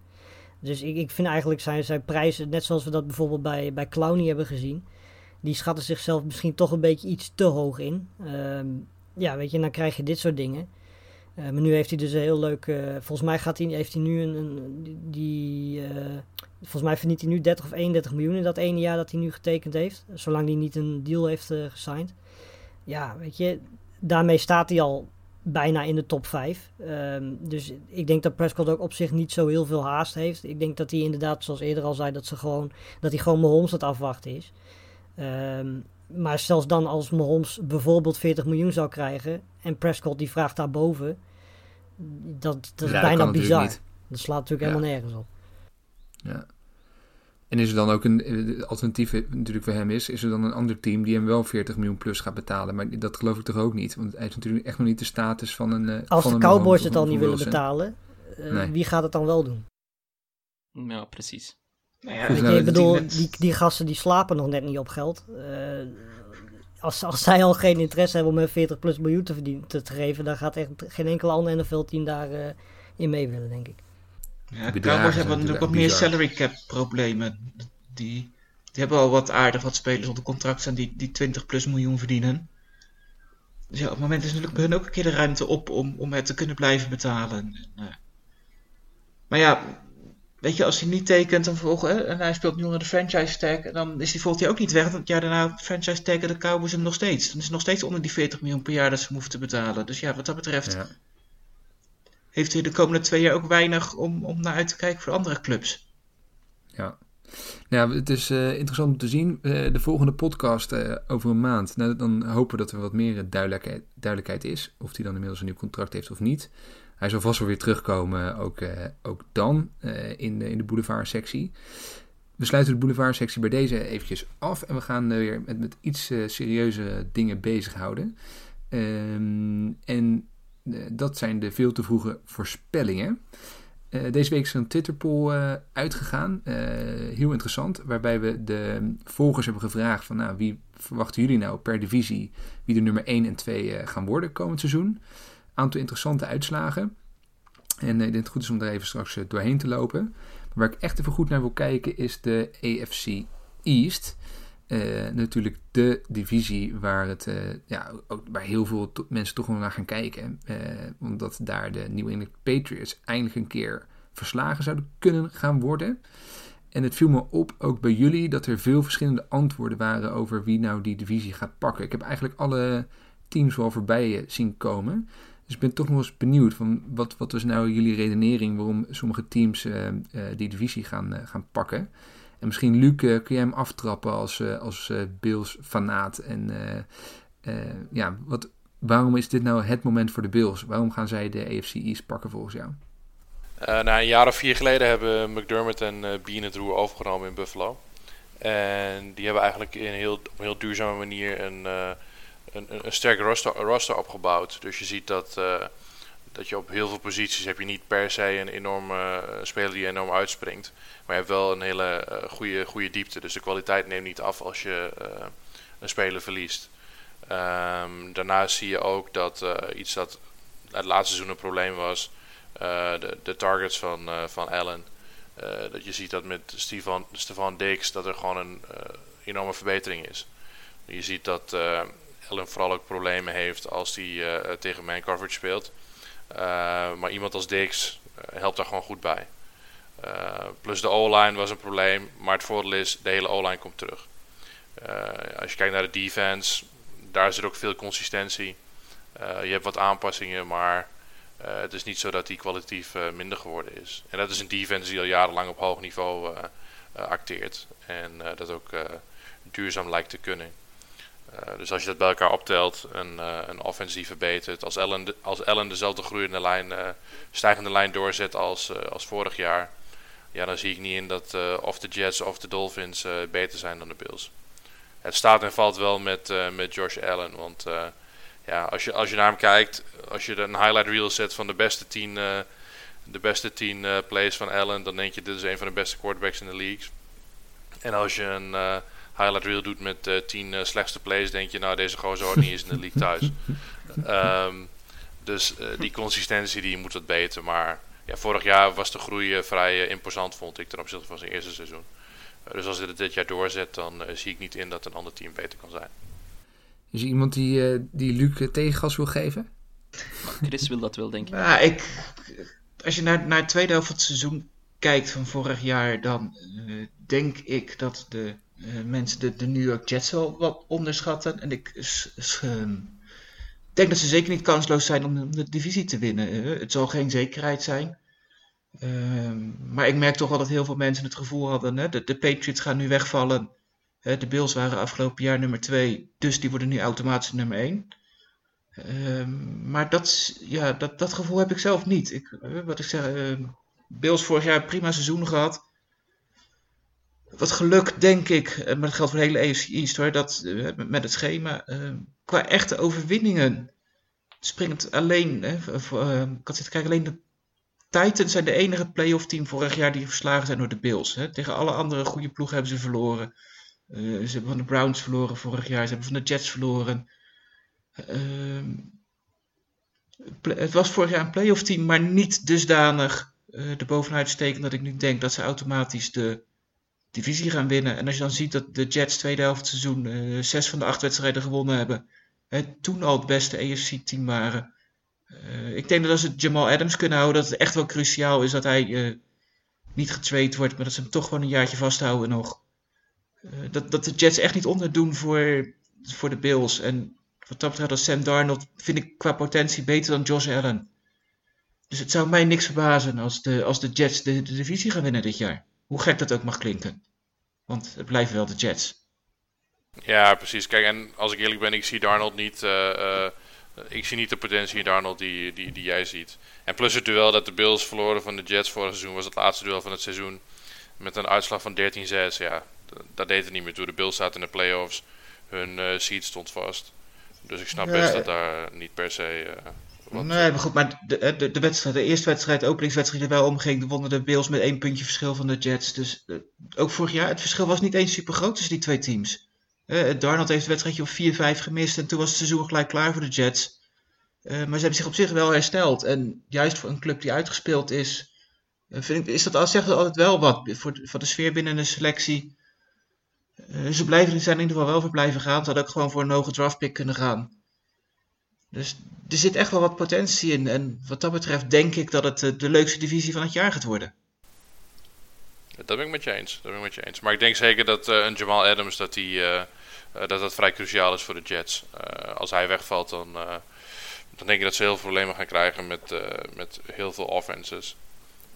Dus ik, ik vind eigenlijk zijn, zijn prijzen, net zoals we dat bijvoorbeeld bij, bij Clowney hebben gezien, die schatten zichzelf misschien toch een beetje iets te hoog in. Ehm, ja, weet je, dan krijg je dit soort dingen. Eh, maar nu heeft hij dus een heel leuk. eh, volgens mij gaat hij, heeft hij nu een. een die, eh, volgens mij verdient hij nu 30 of 31 miljoen in dat ene jaar dat hij nu getekend heeft. Zolang hij niet een deal heeft eh, gesigned. ja, weet je, daarmee staat hij al bijna in de top 5. dus ik denk dat Prescott ook op zich niet zo heel veel haast heeft. Ik denk dat hij inderdaad, zoals eerder al zei, dat, ze gewoon, dat hij gewoon Mahomes aan het afwachten is. Ehm, maar zelfs dan als Mahomes bijvoorbeeld 40 miljoen zou krijgen en Prescott die vraagt daarboven, dat, dat is Ja, bijna bizar. Dat slaat natuurlijk Ja. helemaal nergens op. Ja. En is er dan ook een eh, alternatief eh, natuurlijk voor hem is, is er dan een ander team die hem wel 40 miljoen plus gaat betalen? Maar dat geloof ik toch ook niet, want hij is natuurlijk echt nog niet de status van een. eh, Als van de Cowboys Mahomes het een niet willen betalen, eh, Nee. wie gaat het dan wel doen? Ja, precies. Nou ja, Dus nou, ik bedoel, die, die gasten die slapen nog net niet op geld. Eh, als, als zij al geen interesse hebben om hem 40 plus miljoen te, verdienen, te, te geven, dan gaat echt geen enkel ander NFL-team daar eh, in mee willen, denk ik. Ja, Cowboys zijn hebben natuurlijk wat meer salary cap problemen. Die, die hebben al wat aardig wat spelers onder contract staan die, die 20 plus miljoen verdienen. Dus ja, op het moment is natuurlijk bij hun ook een keer de ruimte op om, om het te kunnen blijven betalen. En, eh, maar ja, weet je, als hij niet tekent en, vervolgens, hè, en hij speelt nu onder de franchise tag, dan is hij volgend jaar ook niet weg. Want het jaar daarna franchise taggen de Cowboys hem nog steeds. Dan is het nog steeds onder die 40 miljoen per jaar dat ze hem hoeven te betalen. Dus ja, wat dat betreft Ja. Heeft hij de komende twee jaar ook weinig om, om naar uit te kijken voor andere clubs. Ja. Nou ja, het is eh, interessant om te zien. Eh, de volgende podcast eh, over een maand. Nou, dan hopen we dat er wat meer duidelijkheid, duidelijkheid is. Of hij dan inmiddels een nieuw contract heeft of niet. Hij zal vast wel weer terugkomen, ook, ook dan, in, de, in de boulevard-sectie. We sluiten de boulevard-sectie bij deze eventjes af. En we gaan weer met, met iets serieuze dingen bezighouden. Ehm, en dat zijn de veel te vroege voorspellingen. Eh, deze week is er een Twitter-poll eh, uitgegaan. Eh, heel interessant. Waarbij we de volgers hebben gevraagd van nou, wie verwachten jullie nou per divisie wie de nummer 1 en 2 eh, gaan worden komend seizoen. Aantal interessante uitslagen. En eh, ik denk het goed is om daar even straks eh, doorheen te lopen. Waar ik echt even goed naar wil kijken is de AFC East. Eh, natuurlijk de divisie waar, het, eh, ja, ook, waar heel veel mensen toch wel naar gaan kijken. Eh, omdat daar de New England Patriots eindelijk een keer verslagen zouden kunnen gaan worden. En het viel me op, ook bij jullie, dat er veel verschillende antwoorden waren over wie nou die divisie gaat pakken. Ik heb eigenlijk alle teams wel voorbij zien komen. Dus ik ben toch nog eens benieuwd van wat, wat was nou jullie redenering waarom sommige teams die divisie gaan, gaan pakken. En misschien, Luc, eh, kun jij hem aftrappen als, eh, als eh, Bills-fanaat? En ja, wat, waarom is dit nou het moment voor de Bills? Waarom gaan zij de AFC East pakken volgens jou? Nou, een jaar of vier geleden hebben McDermott en eh Bean het roer overgenomen in Buffalo. En die hebben eigenlijk in heel, op een heel duurzame manier een, eh, een, een, sterk roster, roster opgebouwd. Dus je ziet dat, dat je op heel veel posities heb je niet per se een enorme eh, speler die enorm uitspringt. Maar je hebt wel een hele eh, goede, goede diepte. Dus de kwaliteit neemt niet af als je eh, een speler verliest. Ehm, daarnaast zie je ook dat iets dat het laatste seizoen een probleem was. de, de targets van, van Allen. Dat je ziet dat met Stefan, Stefan Diggs dat er gewoon een enorme verbetering is. Je ziet dat Allen vooral ook problemen heeft als hij tegen man coverage speelt. Eh, maar iemand als Diggs eh, helpt daar gewoon goed bij. Eh, plus de O-line was een probleem, maar het voordeel is, de hele O-line komt terug. Als je kijkt naar de defense, daar zit ook veel consistentie. Je hebt wat aanpassingen, maar het is niet zo dat die kwalitatief minder geworden is. En dat is een defense die al jarenlang op hoog niveau acteert. En dat ook duurzaam lijkt te kunnen. Eh, dus als je dat bij elkaar optelt, een, eh, een offense die verbetert. Als Allen, als Allen dezelfde groeiende lijn, eh, stijgende lijn doorzet als, als vorig jaar. Ja, dan zie ik niet in dat of de Jets of de Dolphins beter zijn dan de Bills. Het staat en valt wel met, met Josh Allen. Want ja, als, je, als je naar hem kijkt, als je een highlight reel zet van de beste 10 eh, de beste 10 eh, plays van Allen, dan denk je dit is een van de beste quarterbacks in de league. En als je een highlight reel doet met eh 10 eh, slechtste plays, denk je nou deze gozer hoort niet eens in de league thuis. Ehm, dus eh, die consistentie die moet wat beter. Maar ja, vorig jaar was de groei eh, vrij eh, imposant, vond ik, ten opzichte van zijn eerste seizoen. Eh, dus als hij het dit jaar doorzet, dan eh, zie ik niet in dat een ander team beter kan zijn. Is er iemand die, eh, die Luc eh, tegengas wil geven? Chris wil dat wel, denk ik. Nou, ik, als je naar, naar het tweede helft van het seizoen kijkt van vorig jaar, dan eh, denk ik dat de eh, mensen de, New York Jets wel wat onderschatten. En ik ehm, denk dat ze zeker niet kansloos zijn om de, divisie te winnen. Eh, het zal geen zekerheid zijn. Ehm, maar ik merk toch wel dat heel veel mensen het gevoel hadden, hè, de, Patriots gaan nu wegvallen. De Bills waren afgelopen jaar nummer 2, dus die worden nu automatisch nummer 1. Ehm, maar dat, ja, dat, dat gevoel heb ik zelf niet. Ik, eh, wat ik zeg, Bills vorig jaar prima seizoen gehad. Wat geluk, denk ik, eh, maar dat geldt voor de hele AFC East hoor, dat eh, met- het schema, ehm, qua echte overwinningen springend alleen, hè, alleen de Titans zijn de enige playoff team vorig jaar die verslagen zijn door de Bills. Hè. Tegen alle andere goede ploegen hebben ze verloren. Eh, ze hebben van de Browns verloren vorig jaar, ze hebben van de Jets verloren. Ehm, het was vorig jaar een playoff team, maar niet dusdanig eh erbovenuit steken dat ik nu denk dat ze automatisch de divisie gaan winnen. En als je dan ziet dat de Jets tweede helft seizoen eh, zes van de acht wedstrijden gewonnen hebben, hè, toen al het beste AFC-team waren. Eh, ik denk dat als ze Jamal Adams kunnen houden, dat het echt wel cruciaal is dat hij eh, niet getraind wordt, maar dat ze hem toch gewoon een jaartje vasthouden nog. Dat, dat de Jets echt niet onderdoen voor, voor de Bills. En wat dat betreft, als Sam Darnold vind ik qua potentie beter dan Josh Allen. Dus het zou mij niks verbazen als de, als de Jets de divisie gaan winnen dit jaar. Hoe gek dat ook mag klinken. Want het blijven wel de Jets. Ja, precies. Kijk, en als ik eerlijk ben, ik zie Darnold niet. eh, eh, ik zie niet de potentie in Darnold die, die, die jij ziet. En plus het duel dat de Bills verloren van de Jets vorig seizoen was het laatste duel van het seizoen. Met een uitslag van 13-6. Ja, dat deed het niet meer toe. De Bills zaten in de playoffs. Hun eh seed stond vast. Dus ik snap Ja, best dat daar niet per se. Wat, nee, maar goed, maar de, de, de, wedstrijd, de eerste wedstrijd, openingswedstrijd er wel omging, wonnen de Bills met één puntje verschil van de Jets. Dus eh, ook vorig jaar, het verschil was niet eens super groot tussen die twee teams. Eh, Darnold heeft het wedstrijdje op 4-5 gemist en toen was het seizoen gelijk klaar voor de Jets. Eh, maar ze hebben zich op zich wel hersteld. En juist voor een club die uitgespeeld is, eh, vind ik, is dat, zegt dat altijd wel wat voor, voor de sfeer binnen de selectie. Eh, ze blijven, zijn in ieder geval wel voor blijven gaan. Ze hadden ook gewoon voor een hoge draftpick kunnen gaan. Dus er zit echt wel wat potentie in. En wat dat betreft denk ik dat het eh, de leukste divisie van het jaar gaat worden. Dat ben ik met je eens. Dat ben ik met je eens. Maar ik denk zeker dat eh, een Jamal Adams dat, die, eh, dat dat vrij cruciaal is voor de Jets. Als hij wegvalt, dan, dan denk ik dat ze heel veel problemen gaan krijgen met, met heel veel offenses.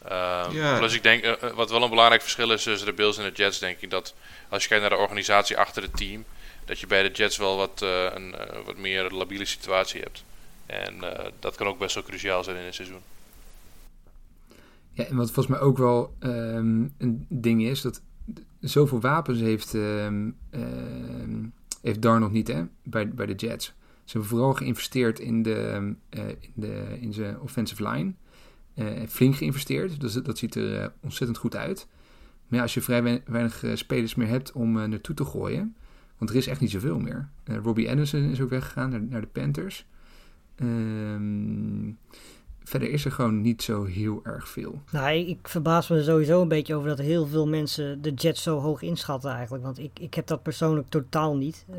Ehm, Ja. Plus ik denk, wat wel een belangrijk verschil is tussen de Bills en de Jets, denk ik dat als je kijkt naar de organisatie achter het team, dat je bij de Jets wel wat, eh, een eh, wat meer labiele situatie hebt. En eh, dat kan ook best wel cruciaal zijn in een seizoen. Ja, en wat volgens mij ook wel ehm, een ding is, dat zoveel wapens heeft, ehm, ehm, heeft Darnold niet hè, bij, bij de Jets. Ze hebben vooral geïnvesteerd in, de, in, de, in zijn offensive line. Flink geïnvesteerd, dus dat, ziet er ontzettend goed uit. Maar als je vrij wein- weinig spelers meer hebt om naartoe te gooien, want er is echt niet zoveel meer. Eh, Robbie Anderson is ook weggegaan naar, naar de Panthers. Ehm, verder is er gewoon niet zo heel erg veel. Nou, ik, verbaas me sowieso een beetje over dat heel veel mensen de Jets zo hoog inschatten eigenlijk. Want ik, ik heb dat persoonlijk totaal niet. Eh,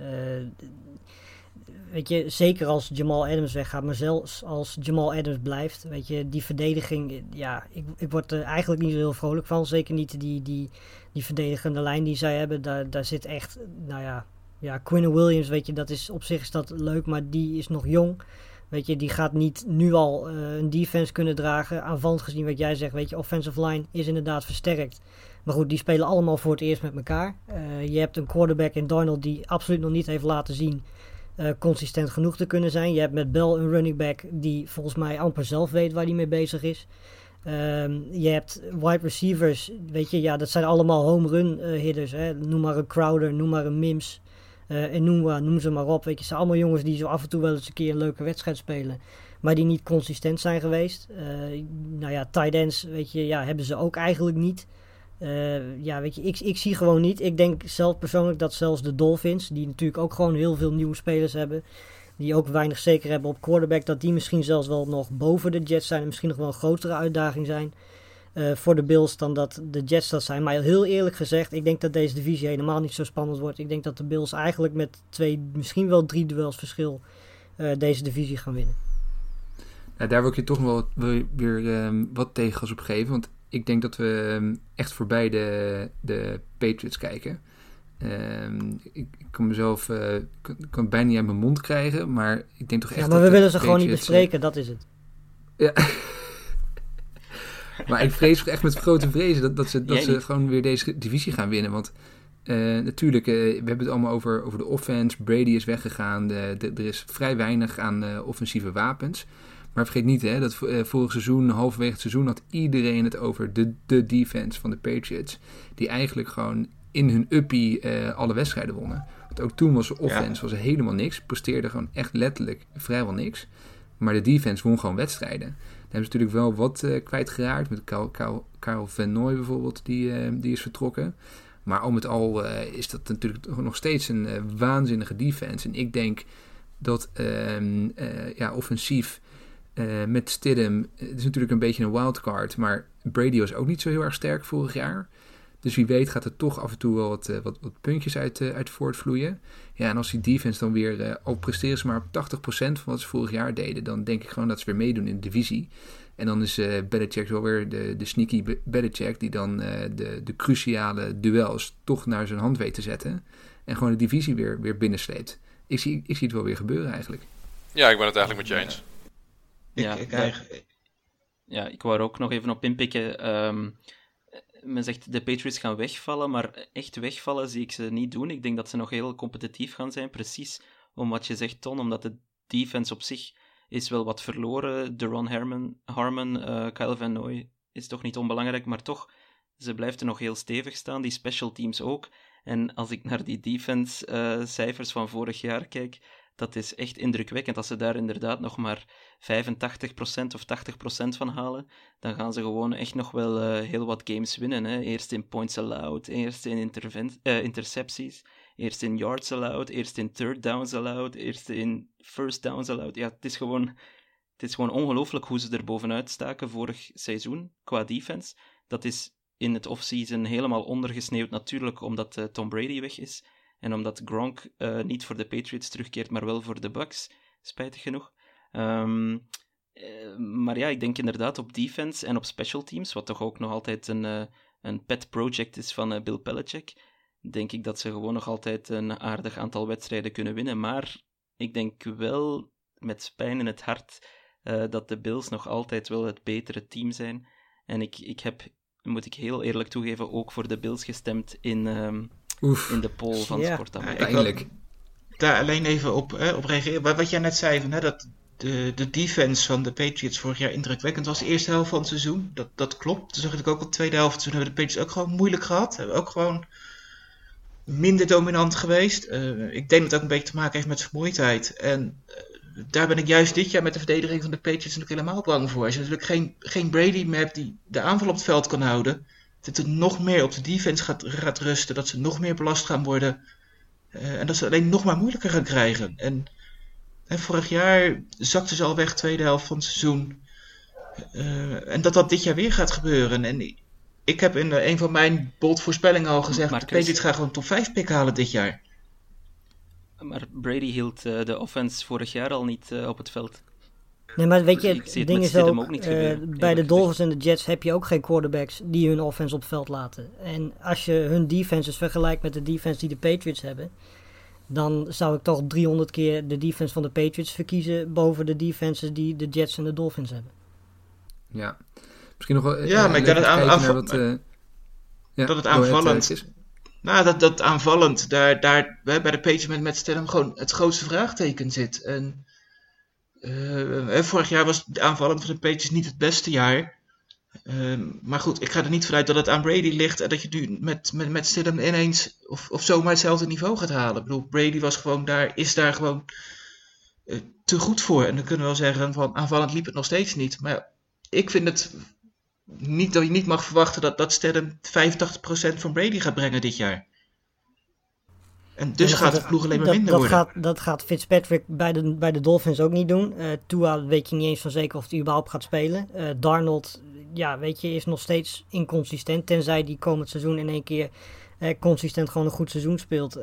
weet je, zeker als Jamal Adams weggaat, maar zelfs als Jamal Adams blijft, weet je, die verdediging, ja, ik, ik word er eigenlijk niet zo heel vrolijk van. Zeker niet die, die, die verdedigende lijn die zij hebben. Daar, daar zit echt, nou ja, ja, Quinn Williams, weet je, dat is op zich is dat leuk, maar die is nog jong. Weet je, die gaat niet nu al eh, een defense kunnen dragen. Aanvallend gezien wat jij zegt, weet je, offensive line is inderdaad versterkt. Maar goed, die spelen allemaal voor het eerst met elkaar. Eh, je hebt een quarterback in Darnold die absoluut nog niet heeft laten zien eh, consistent genoeg te kunnen zijn. Je hebt met Bell een running back die volgens mij amper zelf weet waar hij mee bezig is. Ehm, je hebt wide receivers, weet je, ja, dat zijn allemaal home run eh, hitters. Hè. Noem maar een Crowder, noem maar een Mims. eh en noem, maar- noem ze maar op. Weet je, het zijn allemaal jongens die zo af en toe wel eens een keer een leuke wedstrijd spelen. Maar die niet consistent zijn geweest. Eh, nou ja, tight ends, weet je, ja, hebben ze ook eigenlijk niet. Ja, weet je, ik, ik zie gewoon niet. Ik denk zelf persoonlijk dat zelfs de Dolphins, die natuurlijk ook gewoon heel veel nieuwe spelers hebben, die ook weinig zeker hebben op quarterback, dat die misschien zelfs wel nog boven de Jets zijn en misschien nog wel een grotere uitdaging zijn eh, voor de Bills dan dat de Jets dat zijn. Maar heel eerlijk gezegd, ik denk dat deze divisie helemaal niet zo spannend wordt. Ik denk dat de Bills eigenlijk met twee, misschien wel drie duels verschil eh, deze divisie gaan winnen. Ja, daar wil ik je toch wel weer ehm, wat tegengas op geven. Want ik denk dat we ehm, echt voorbij de, de Patriots kijken. Ehm, ik, ik kan mezelf eh, ik kan, ik kan het bijna niet uit mijn mond krijgen, maar ik denk toch echt Ja, dat maar we willen ze gewoon niet eh, bespreken, dat is het. Ja. maar ik vrees echt met grote vrezen dat, dat ze, dat Jij ze niet. gewoon weer deze divisie gaan winnen. Want eh, natuurlijk, eh, we hebben het allemaal over, over de offense. Brady is weggegaan. De, de- er is vrij weinig aan eh, offensieve wapens. Maar vergeet niet hè, dat vorig seizoen, halverwege het seizoen, had iedereen het over de, de defense van de Patriots. Die eigenlijk gewoon in hun uppie eh, alle wedstrijden wonnen. Want ook toen was de offense was er helemaal niks. Presteerde gewoon echt letterlijk vrijwel niks. Maar de defense won gewoon wedstrijden. Daar hebben ze natuurlijk wel wat eh, kwijtgeraakt. Met Karel, Karel, Karel Van Nooy bijvoorbeeld, die, eh, die is vertrokken. Maar al met al is dat natuurlijk nog steeds een waanzinnige defense. En ik denk dat ehm, eh, ja, offensief met Stidham... Het is natuurlijk een beetje een wildcard. Maar Brady was ook niet zo heel erg sterk vorig jaar. Dus wie weet gaat er toch af en toe wel wat, eh, wat, wat puntjes uit, eh, uit voortvloeien. Ja, en als die defense dan weer... eh, al presteren ze maar op 80% van wat ze vorig jaar deden... dan denk ik gewoon dat ze weer meedoen in de divisie. En dan is eh Belichick wel weer de, de sneaky Be- Belichick... die dan eh, de, de cruciale duels toch naar zijn hand weet te zetten... en gewoon de divisie weer, weer binnensleept. Ik zie, ik zie het wel weer gebeuren eigenlijk. Ja, ik ben het eigenlijk met je eens. Ik, Ja, ik, eigen- Ja, ik wou er ook nog even op inpikken. Ehm, men zegt de Patriots gaan wegvallen, maar echt wegvallen zie ik ze niet doen. Ik denk dat ze nog heel competitief gaan zijn, precies om wat je zegt, Ton, omdat de defense op zich is wel wat verloren. Deron Harmon, Harmon eh, Kyle Van Noy is toch niet onbelangrijk, maar toch, ze blijft er nog heel stevig staan, die special teams ook. En als ik naar die defense eh, van vorig jaar kijk, dat is echt indrukwekkend. Als ze daar inderdaad nog maar 85% of 80% van halen, dan gaan ze gewoon echt nog wel eh, heel wat games winnen. Hè. Eerst in points allowed, eerst in eh, intercepties, eerst in yards allowed, eerst in third downs allowed, eerst in first downs allowed. Ja, het is gewoon, is gewoon ongelooflijk hoe ze er bovenuit staken vorig seizoen qua defense. Dat is in het offseason helemaal ondergesneeuwd natuurlijk omdat eh, Tom Brady weg is. En omdat Gronk eh, niet voor de Patriots terugkeert, maar wel voor de Bucks, spijtig genoeg. Ehm, eh, maar ja, ik denk inderdaad op defense en op special teams, wat toch ook nog altijd een, eh, een pet project is van Bill Belichick, denk ik dat ze gewoon nog altijd een aardig aantal wedstrijden kunnen winnen. Maar ik denk wel, met pijn in het hart, dat de Bills nog altijd wel het betere team zijn. En ik, ik heb, moet ik heel eerlijk toegeven, ook voor de Bills gestemd in, ehm, Oef, in de poll van Ja. Sporta. Pijnlijk. daar alleen even op, hè, op reageren. Wat, wat jij net zei, van, hè, dat de, de defense van de Patriots vorig jaar indrukwekkend was. De eerste helft van het seizoen, dat, dat klopt. Toen zag ik ook op de tweede helft. Toen hebben de Patriots ook gewoon moeilijk gehad. Hebben ook gewoon minder dominant geweest. Eh, ik denk dat het ook een beetje te maken heeft met vermoeidheid. En eh, daar ben ik juist dit jaar met de verdediging van de Patriots natuurlijk helemaal bang voor. Als je natuurlijk geen, geen Brady meer hebt die de aanval op het veld kan houden. Dat het nog meer op de defense gaat, gaat rusten. Dat ze nog meer belast gaan worden. Eh, en dat ze het alleen nog maar moeilijker gaan krijgen. En, en vorig jaar zakten ze al weg, tweede helft van het seizoen. Eh, en dat dat dit jaar weer gaat gebeuren. En ik- heb in een van mijn bold voorspellingen al gezegd: Maar de Chris- Patriots gaan gewoon top 5 pick halen dit jaar. Maar Brady hield eh, de offense vorig jaar al niet op het veld. Nee, maar weet je, zie het het ding met is Stidham ook, ook niet eh, bij de. Dolphins en de Jets heb je ook geen quarterbacks die hun offense op het veld laten. En als je hun defenses vergelijkt met de defense die de Patriots hebben, dan zou ik toch 300 keer de defense van de Patriots verkiezen boven de defenses die de Jets en de Dolphins hebben. Ja. Misschien nog wel... eh, Ja, maar ik leuk denk dat om te aan- kijken aan- naar wat, eh, ja, dat het eh, aanvallend- Chris. Nou, dat, dat aanvallend, daar, daar bij de Patriots met, met gewoon het grootste vraagteken zit. En eh, vorig jaar was de aanvallend van de Patriots niet het beste jaar. Ehm, maar goed, ik ga er niet vanuit dat het aan Brady ligt en dat je nu met, met, met Stidham ineens of, of zomaar hetzelfde niveau gaat halen. Ik bedoel, Brady was gewoon daar, is daar gewoon eh, te goed voor. En dan kunnen we wel zeggen van aanvallend liep het nog steeds niet. Maar ik vind het niet dat je niet mag verwachten dat, dat Stidham 85% van Brady gaat brengen dit jaar. En dus En gaat de ploeg alleen maar dat, minder dat worden. Gaat, dat gaat Fitzpatrick bij de, bij de Dolphins ook niet doen. Eh Tua weet je niet eens van zeker of hij überhaupt gaat spelen. Eh, Darnold, ja, weet je, is nog steeds inconsistent. Tenzij die komend seizoen in één keer eh, consistent gewoon een goed seizoen speelt.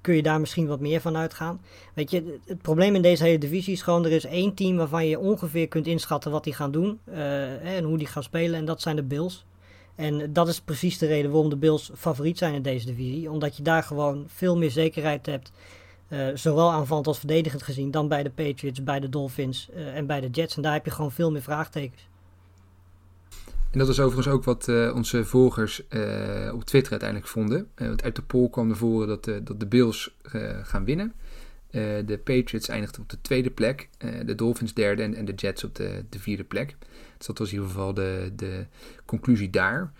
kun je daar misschien wat meer van uitgaan. Weet je, het- het probleem in deze hele divisie is gewoon... er is één team waarvan je ongeveer kunt inschatten wat die gaan doen. en hoe die gaan spelen. En dat zijn de Bills. En dat is precies de reden waarom de Bills favoriet zijn in deze divisie. Omdat je daar gewoon veel meer zekerheid hebt. eh, zowel aanvallend als verdedigend gezien. Dan bij de Patriots, bij de Dolphins eh, en bij de Jets. En daar heb je gewoon veel meer vraagtekens. En dat is overigens ook wat eh, onze volgers op Twitter uiteindelijk vonden. Want uit de poll kwam naar voren dat, dat de Bills gaan winnen. Eh, de Patriots eindigden op de tweede plek. eh, de Dolphins derde en, en de Jets op de, de vierde plek. Dus dat was in ieder geval de, de conclusie daar.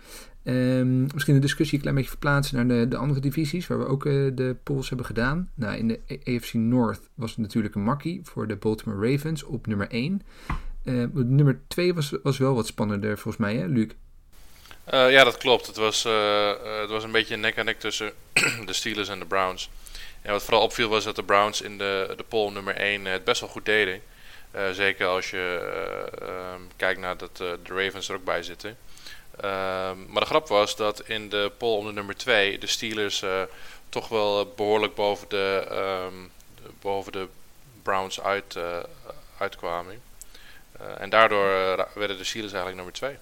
Ehm, misschien de discussie een klein beetje verplaatsen naar de, de andere divisies, waar we ook eh, de polls hebben gedaan. Nou, in de AFC North was het natuurlijk een makkie voor de Baltimore Ravens op nummer 1. Eh, nummer 2 was, was wel wat spannender volgens mij, hè, Luc? Ja, dat klopt. Het was, het was een beetje nek aan nek tussen de Steelers en de Browns. Wat vooral opviel was dat de Browns in de, de poll nummer 1 het best wel goed deden. Eh, zeker als je eh, ehm, kijkt naar dat eh, de Ravens er ook bij zitten. Ehm, maar de grap was dat in de poll om de nummer 2 de Steelers eh, toch wel behoorlijk boven de, ehm, boven de Browns uit, eh, uitkwamen. Eh, en daardoor eh, werden de Steelers eigenlijk nummer 2.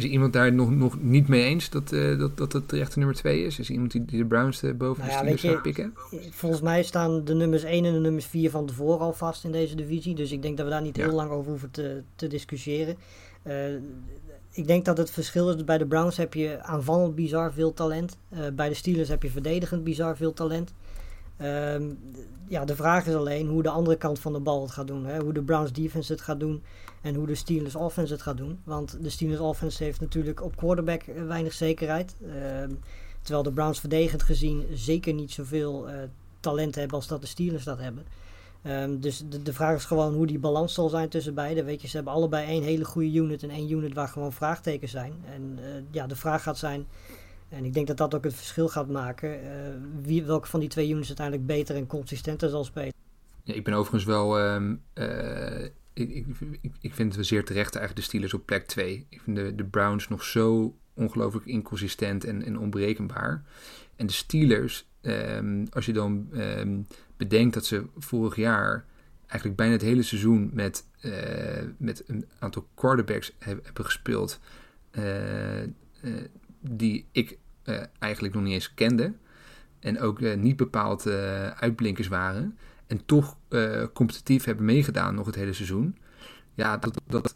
Is er iemand daar nog, nog niet mee eens dat, eh, dat, dat het terecht nummer 2 is? Is er iemand die, die de Browns eh, boven Nou de ja, Steelers je- pikken? Volgens mij staan de nummers 1 en de nummers 4 van tevoren al vast in deze divisie. Dus ik denk dat we daar niet Ja. heel lang over hoeven te, te discussiëren. Eh, ik denk dat het verschil is. Bij de Browns heb je aanvallend bizar veel talent. Bij de Steelers heb je verdedigend bizar veel talent. Ehm, ja, de vraag is alleen hoe de andere kant van de bal het gaat doen. Hè? Hoe de Browns defense het gaat doen. En hoe de Steelers offense het gaat doen. Want de Steelers offense heeft natuurlijk op quarterback eh, weinig zekerheid. Ehm, terwijl de Browns verdedigend gezien zeker niet zoveel eh, talent hebben als dat de Steelers dat hebben. Ehm, dus de, de vraag is gewoon hoe die balans zal zijn tussen beiden. Weet je, ze hebben allebei één hele goede unit en één unit waar gewoon vraagtekens zijn. En eh, ja, de vraag gaat zijn, en ik denk dat dat ook het verschil gaat maken, wie, welke van die twee units uiteindelijk beter en consistenter zal spelen. Ja, ik ben overigens wel. ehm, eh, ik, ik, ik, vind we zeer terecht eigenlijk de Steelers op plek 2. Ik vind de, de Browns nog zo ongelooflijk inconsistent en, en onberekenbaar. En de Steelers, ehm, als je dan ehm, bedenkt dat ze vorig jaar eigenlijk bijna het hele seizoen met, eh, met een aantal quarterbacks heb- hebben gespeeld. eh, eh, die ik eigenlijk nog niet eens kende. En ook niet bepaald uitblinkers waren. En toch eh, competitief hebben meegedaan nog het hele seizoen. Ja, dat, dat,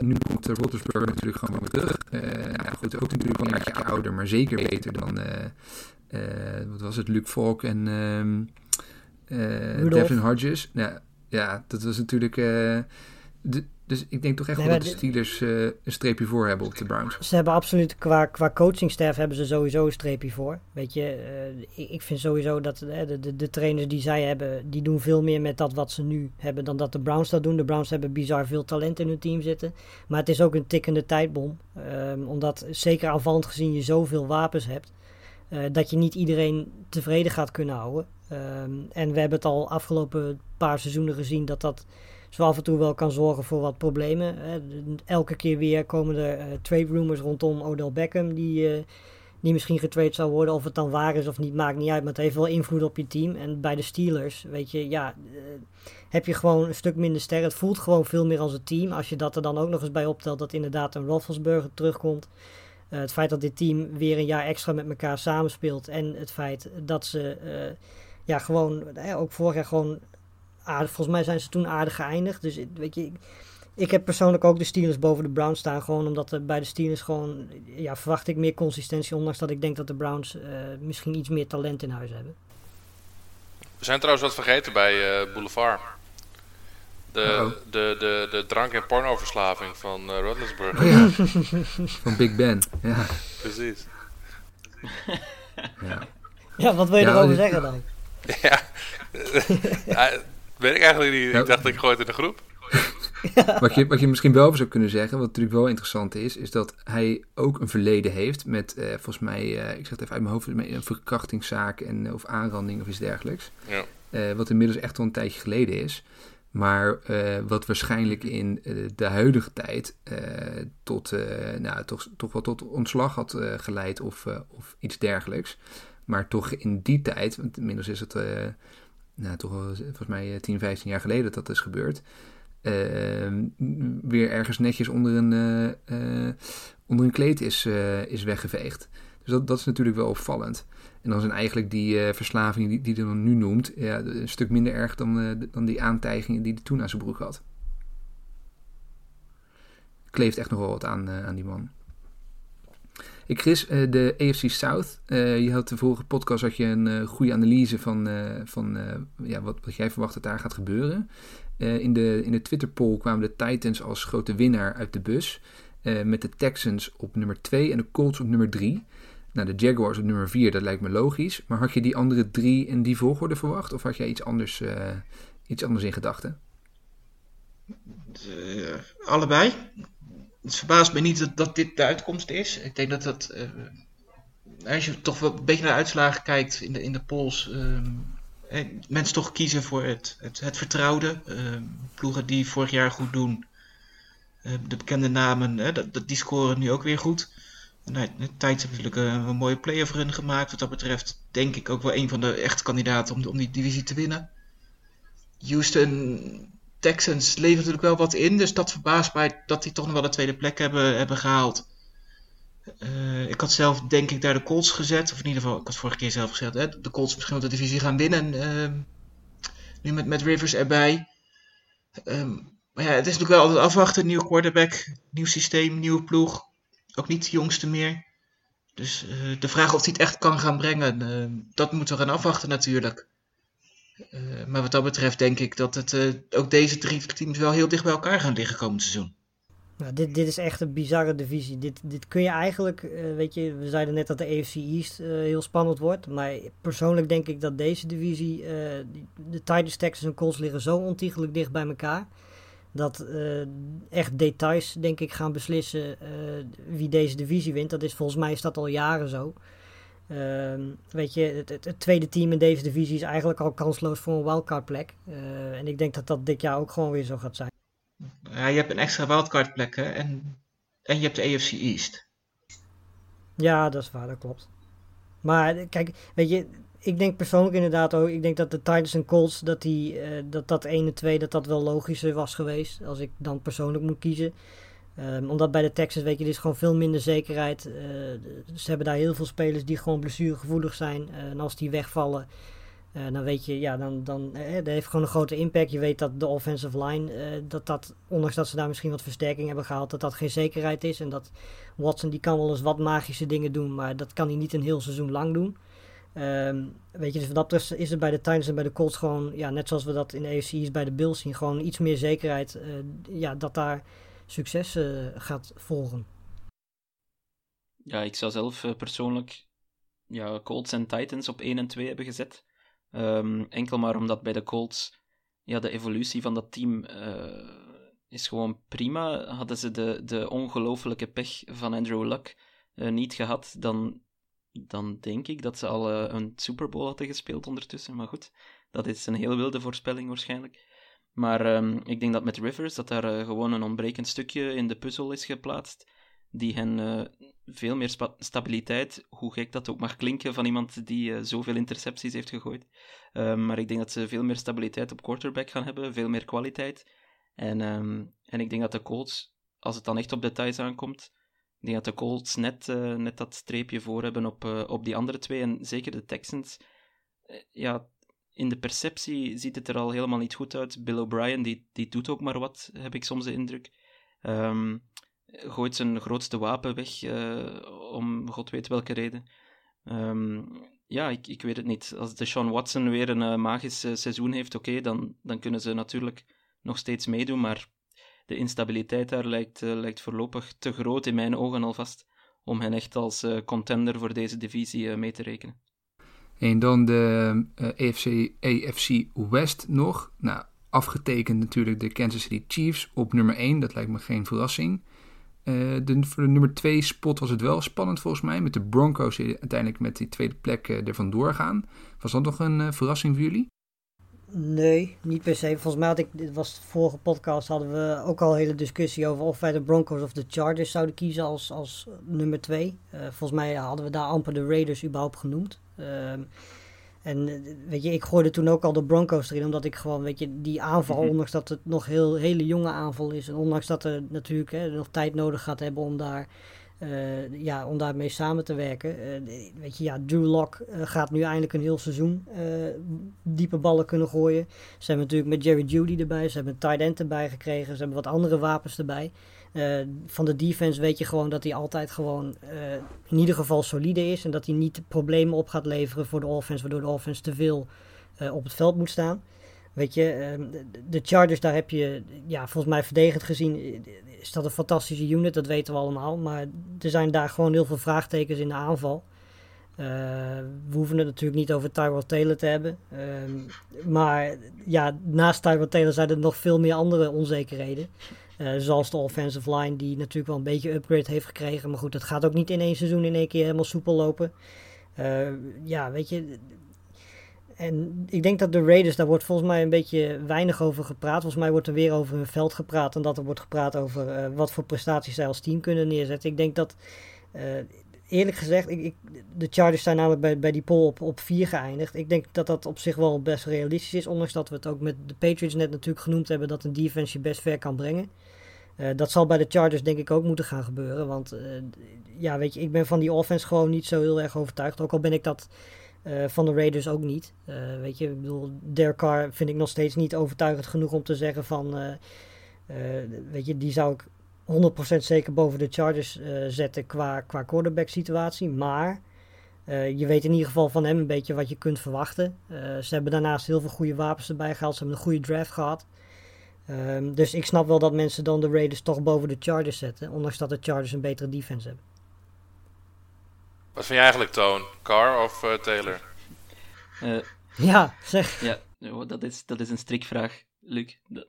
nu komt de Roethlisberger natuurlijk gewoon weer terug. Eh ja, goed, ook natuurlijk wel een jaartje ouder, maar zeker beter dan, eh, wat was het, Luke Falk en ehm eh. Devin Hodges. Ja, ja, dat was natuurlijk... de- dus ik denk toch echt Nee, wel dat de Steelers eh, een streepje voor hebben op de Browns. Ze hebben absoluut, qua, qua coachingstaff hebben ze sowieso een streepje voor. Weet je, eh, ik, ik vind sowieso dat eh, de, de, de trainers die zij hebben, die doen veel meer met dat wat ze nu hebben dan dat de Browns dat doen. De Browns hebben bizar veel talent in hun team zitten. Maar het is ook een tikkende tijdbom. Ehm, omdat zeker aanvallend gezien je zoveel wapens hebt. dat je niet iedereen tevreden gaat kunnen houden. Ehm, en we hebben het al afgelopen paar seizoenen gezien dat dat zo af en toe wel kan zorgen voor wat problemen. Elke keer weer komen er eh, trade rumors rondom Odell Beckham die, eh, die misschien getrade zou worden. Of het dan waar is of niet, maakt niet uit. Maar het heeft wel invloed op je team. En bij de Steelers, weet je, ja, eh, heb je gewoon een stuk minder sterren. Het voelt gewoon veel meer als een team. Als je dat er dan ook nog eens bij optelt dat inderdaad een Roethlisberger terugkomt. Het feit dat dit team weer een jaar extra met elkaar samenspeelt. En het feit dat ze ja, gewoon, ook vorig jaar gewoon aardig. Volgens mij zijn ze toen aardig geëindigd. Dus ik- weet je, ik, ik heb persoonlijk ook de Steelers boven de Browns staan. Gewoon omdat er bij de Steelers gewoon, ja, verwacht ik meer consistentie. Ondanks dat ik denk dat de Browns eh, misschien iets meer talent in huis hebben. We zijn trouwens wat vergeten bij eh, Boulevard. De, Uh-oh. de, de, de drank- en pornoverslaving van uh. Oh ja, van Big Ben. Ja, Precies. ja. Ja, wat wil je Ja, erover dit- zeggen dan? ja. Weet ik eigenlijk niet. Ik dacht ik gooi het in de groep. Wat, je, wat je misschien wel zou kunnen zeggen, wat natuurlijk wel interessant is, is dat hij ook een verleden heeft met, eh, volgens mij, eh, ik zeg het even uit mijn hoofd, met een verkrachtingszaak en, eh, of aanranding of iets dergelijks. Ja. Eh, wat inmiddels echt al een tijdje geleden is. Maar eh, wat waarschijnlijk in de huidige tijd eh, tot, eh, nou, toch, toch wel tot ontslag had geleid of, of iets dergelijks. Maar toch in die tijd, want inmiddels is het eh, nou, toch wel volgens mij eh, 10, 15 jaar geleden dat dat is gebeurd. ehm, weer ergens netjes onder een, eh, eh, onder een kleed is, eh, is weggeveegd. Dus dat, dat is natuurlijk wel opvallend. En dan zijn eigenlijk die eh, verslavingen die, die hij dan nu noemt, een stuk minder erg dan, eh, dan die aantijgingen die hij toen aan zijn broek had. Kleeft echt nog wel wat aan, eh, aan die man. Ik Chris, eh, de AFC South. eh, je had de vorige podcast had je een eh, goede analyse van, van ja, wat, wat jij verwacht dat daar gaat gebeuren. In, de, in de Twitter poll kwamen de Titans als grote winnaar uit de bus. met de Texans op nummer 2 en de Colts op nummer 3. Nou, de Jaguars op nummer 4, dat lijkt me logisch. Maar had je die andere drie in die volgorde verwacht? Of had jij iets anders, iets anders in gedachten? Allebei. Het verbaast me niet dat, dit de uitkomst is. Ik denk dat dat. eh, als je toch wel een beetje naar uitslagen kijkt in de, in de polls. ehm, eh, mensen toch kiezen voor het, het, het vertrouwde. Ehm, ploegen die vorig jaar goed doen. eh, de bekende namen, eh, dat, die scoren nu ook weer goed. En, nou, hebben natuurlijk een, een mooie playoff run gemaakt. Wat dat betreft denk ik ook wel een van de echte kandidaten om, om die divisie te winnen. Houston Texans levert natuurlijk wel wat in. Dus dat verbaast mij dat die toch nog wel de tweede plek hebben, hebben gehaald. Eh, ik had zelf denk ik daar de Colts gezet. Of in ieder geval, ik had vorige keer zelf gezegd. Hè, de Colts misschien wel de divisie gaan winnen. ehm, nu met, met Rivers erbij. Ehm, maar ja, het is natuurlijk wel altijd afwachten. Nieuw quarterback, nieuw systeem, nieuwe ploeg. Ook niet de jongste meer. Dus eh, de vraag of hij het echt kan gaan brengen, ehm, dat moeten we gaan afwachten natuurlijk. Eh, maar wat dat betreft denk ik dat het, eh, ook deze drie teams wel heel dicht bij elkaar gaan liggen komend seizoen. Nou, dit, dit is echt een bizarre divisie. Dit, dit kun je eigenlijk, eh, weet je, we zeiden net dat de AFC East heel spannend wordt. Maar persoonlijk denk ik dat deze divisie, de Titans, Texans en Colts liggen zo ontiegelijk dicht bij elkaar. Dat echt details, denk ik, gaan beslissen wie deze divisie wint. Dat is volgens mij is dat al jaren zo. Ehm, weet je, het, het, het tweede team in deze divisie is eigenlijk al kansloos voor een wildcard plek. Eh, en ik denk dat dat dit jaar ook gewoon weer zo gaat zijn. Ja, je hebt een extra wildcard plek hè, en, en je hebt de AFC East. Ja, dat is waar, dat klopt. Maar eh, kijk, weet je, ik denk persoonlijk inderdaad ook, ik denk dat de Titans en Colts, dat die, eh, dat, dat 1 en 2, dat dat wel logischer was geweest, als ik dan persoonlijk moet kiezen. Ehm, omdat bij de Texans, weet je, er is gewoon veel minder zekerheid. Eh, ze hebben daar heel veel spelers die gewoon blessuregevoelig zijn. Eh, en als die wegvallen, eh, dan weet je, ja, dan, dan dat heeft gewoon een grote impact. Je weet dat de offensive line, dat dat, ondanks dat ze daar misschien wat versterking hebben gehaald, dat dat geen zekerheid is. En dat Watson, die kan wel eens wat magische dingen doen, maar dat kan hij niet een heel seizoen lang doen. Ehm, weet je, dus dat is het bij de Titans en bij de Colts gewoon, ja, net zoals we dat in de AFC East bij de Bills zien, gewoon iets meer zekerheid ja, dat daar succes eh, gaat volgen. Ja, ik zou zelf eh, persoonlijk ja, Colts en Titans op 1 en 2 hebben gezet. Ehm, enkel maar omdat bij de Colts ja, de evolutie van dat team eh, is gewoon prima. Hadden ze de, de ongelofelijke pech van Andrew Luck niet gehad, dan, dan denk ik dat ze al een Super Bowl hadden gespeeld ondertussen. Maar goed, dat is een heel wilde voorspelling waarschijnlijk. Maar ehm, ik denk dat met Rivers dat daar eh, gewoon een ontbrekend stukje in de puzzel is geplaatst, die hen eh, veel meer stabiliteit, hoe gek dat ook mag klinken van iemand die eh, zoveel intercepties heeft gegooid. Ehm, maar ik denk dat ze veel meer stabiliteit op quarterback gaan hebben, veel meer kwaliteit. En, ehm, en ik denk dat de Colts, als het dan echt op details aankomt, ik denk dat de Colts net, net dat streepje voor hebben op, op die andere twee. En zeker de Texans. Ja, in de perceptie ziet het er al helemaal niet goed uit. Bill O'Brien, die, die doet ook maar wat, heb ik soms de indruk. Ehm, gooit zijn grootste wapen weg, eh, om god weet welke reden. Ehm, ja, ik, ik weet het niet. Als de Sean Watson weer een eh, magisch eh, seizoen heeft, oké, dan, dan kunnen ze natuurlijk nog steeds meedoen, maar de instabiliteit daar lijkt, lijkt voorlopig te groot in mijn ogen alvast om hen echt als contender voor deze divisie mee te rekenen. En dan de eh, AFC, AFC West nog. Nou, afgetekend natuurlijk de Kansas City Chiefs op nummer 1. Dat lijkt me geen verrassing. Eh, de, voor de nummer 2 spot was het wel spannend volgens mij. Met de Broncos uiteindelijk met die tweede plek eh, er vandoor gaan. Was dat nog een eh, verrassing voor jullie? Nee, niet per se. Volgens mij had ik, dit was de vorige podcast, hadden we ook al een hele discussie over of wij de Broncos of de Chargers zouden kiezen als, als nummer twee. Eh, volgens mij hadden we daar amper de Raiders überhaupt genoemd. Ehm, En eh, weet je, ik gooide toen ook al de Broncos erin, omdat ik gewoon, weet je, die aanval, Mhm. ondanks dat het nog heel hele jonge aanval is, en ondanks dat er natuurlijk hè, nog tijd nodig gaat hebben om daar, eh, ja, om daarmee samen te werken. Eh, weet je, ja, Drew Lock gaat nu eindelijk een heel seizoen diepe ballen kunnen gooien. Ze hebben natuurlijk met Jerry Judy erbij, ze hebben een tight end erbij gekregen, ze hebben wat andere wapens erbij. Eh, van de defense weet je gewoon dat hij altijd gewoon eh, in ieder geval solide is. En dat hij niet problemen op gaat leveren voor de offense, waardoor de offense te veel eh, op het veld moet staan. Weet je, ehm, de- Chargers, daar heb je, ja, volgens mij verdedigend gezien, is dat een fantastische unit, dat weten we allemaal. Maar er zijn daar gewoon heel veel vraagtekens in de aanval. We hoeven het natuurlijk niet over Tyrod Taylor te hebben. Ehm, maar ja, naast Tyrod Taylor zijn er nog veel meer andere onzekerheden. Eh, zoals de offensive line, die natuurlijk wel een beetje upgrade heeft gekregen. Maar goed, het gaat ook niet in één seizoen in één keer helemaal soepel lopen. Eh, ja, weet je. En ik denk dat de Raiders, daar wordt volgens mij een beetje weinig over gepraat. Volgens mij wordt er weer over hun veld gepraat. En dat er wordt gepraat over eh, wat voor prestaties zij als team kunnen neerzetten. Ik denk dat, eerlijk gezegd, ik, ik, de Chargers zijn namelijk bij, bij die poll op, op 4 geëindigd. Ik denk dat dat op zich wel best realistisch is. Ondanks dat we het ook met de Patriots net natuurlijk genoemd hebben dat een defense je best ver kan brengen. Eh, dat zal bij de Chargers denk ik ook moeten gaan gebeuren. Want eh, ja, weet je, ik ben van die offense gewoon niet zo heel erg overtuigd. Ook al ben ik dat eh, van de Raiders ook niet. Weet je, ik bedoel, Derek Carr vind ik nog steeds niet overtuigend genoeg om te zeggen van... weet je, die zou ik 100% zeker boven de Chargers zetten qua, qua quarterback situatie. Maar je weet in ieder geval van hem een beetje wat je kunt verwachten. Ze hebben daarnaast heel veel goede wapens erbij gehaald. Ze hebben een goede draft gehad. Ehm, dus ik snap wel dat mensen dan de Raiders toch boven de Chargers zetten. Ondanks dat de Chargers een betere defense hebben. Wat vind je eigenlijk, Toon? Carr of eh, Taylor? Eh, Ja, zeg. ja, oh, dat is, dat is een strikvraag, Luc.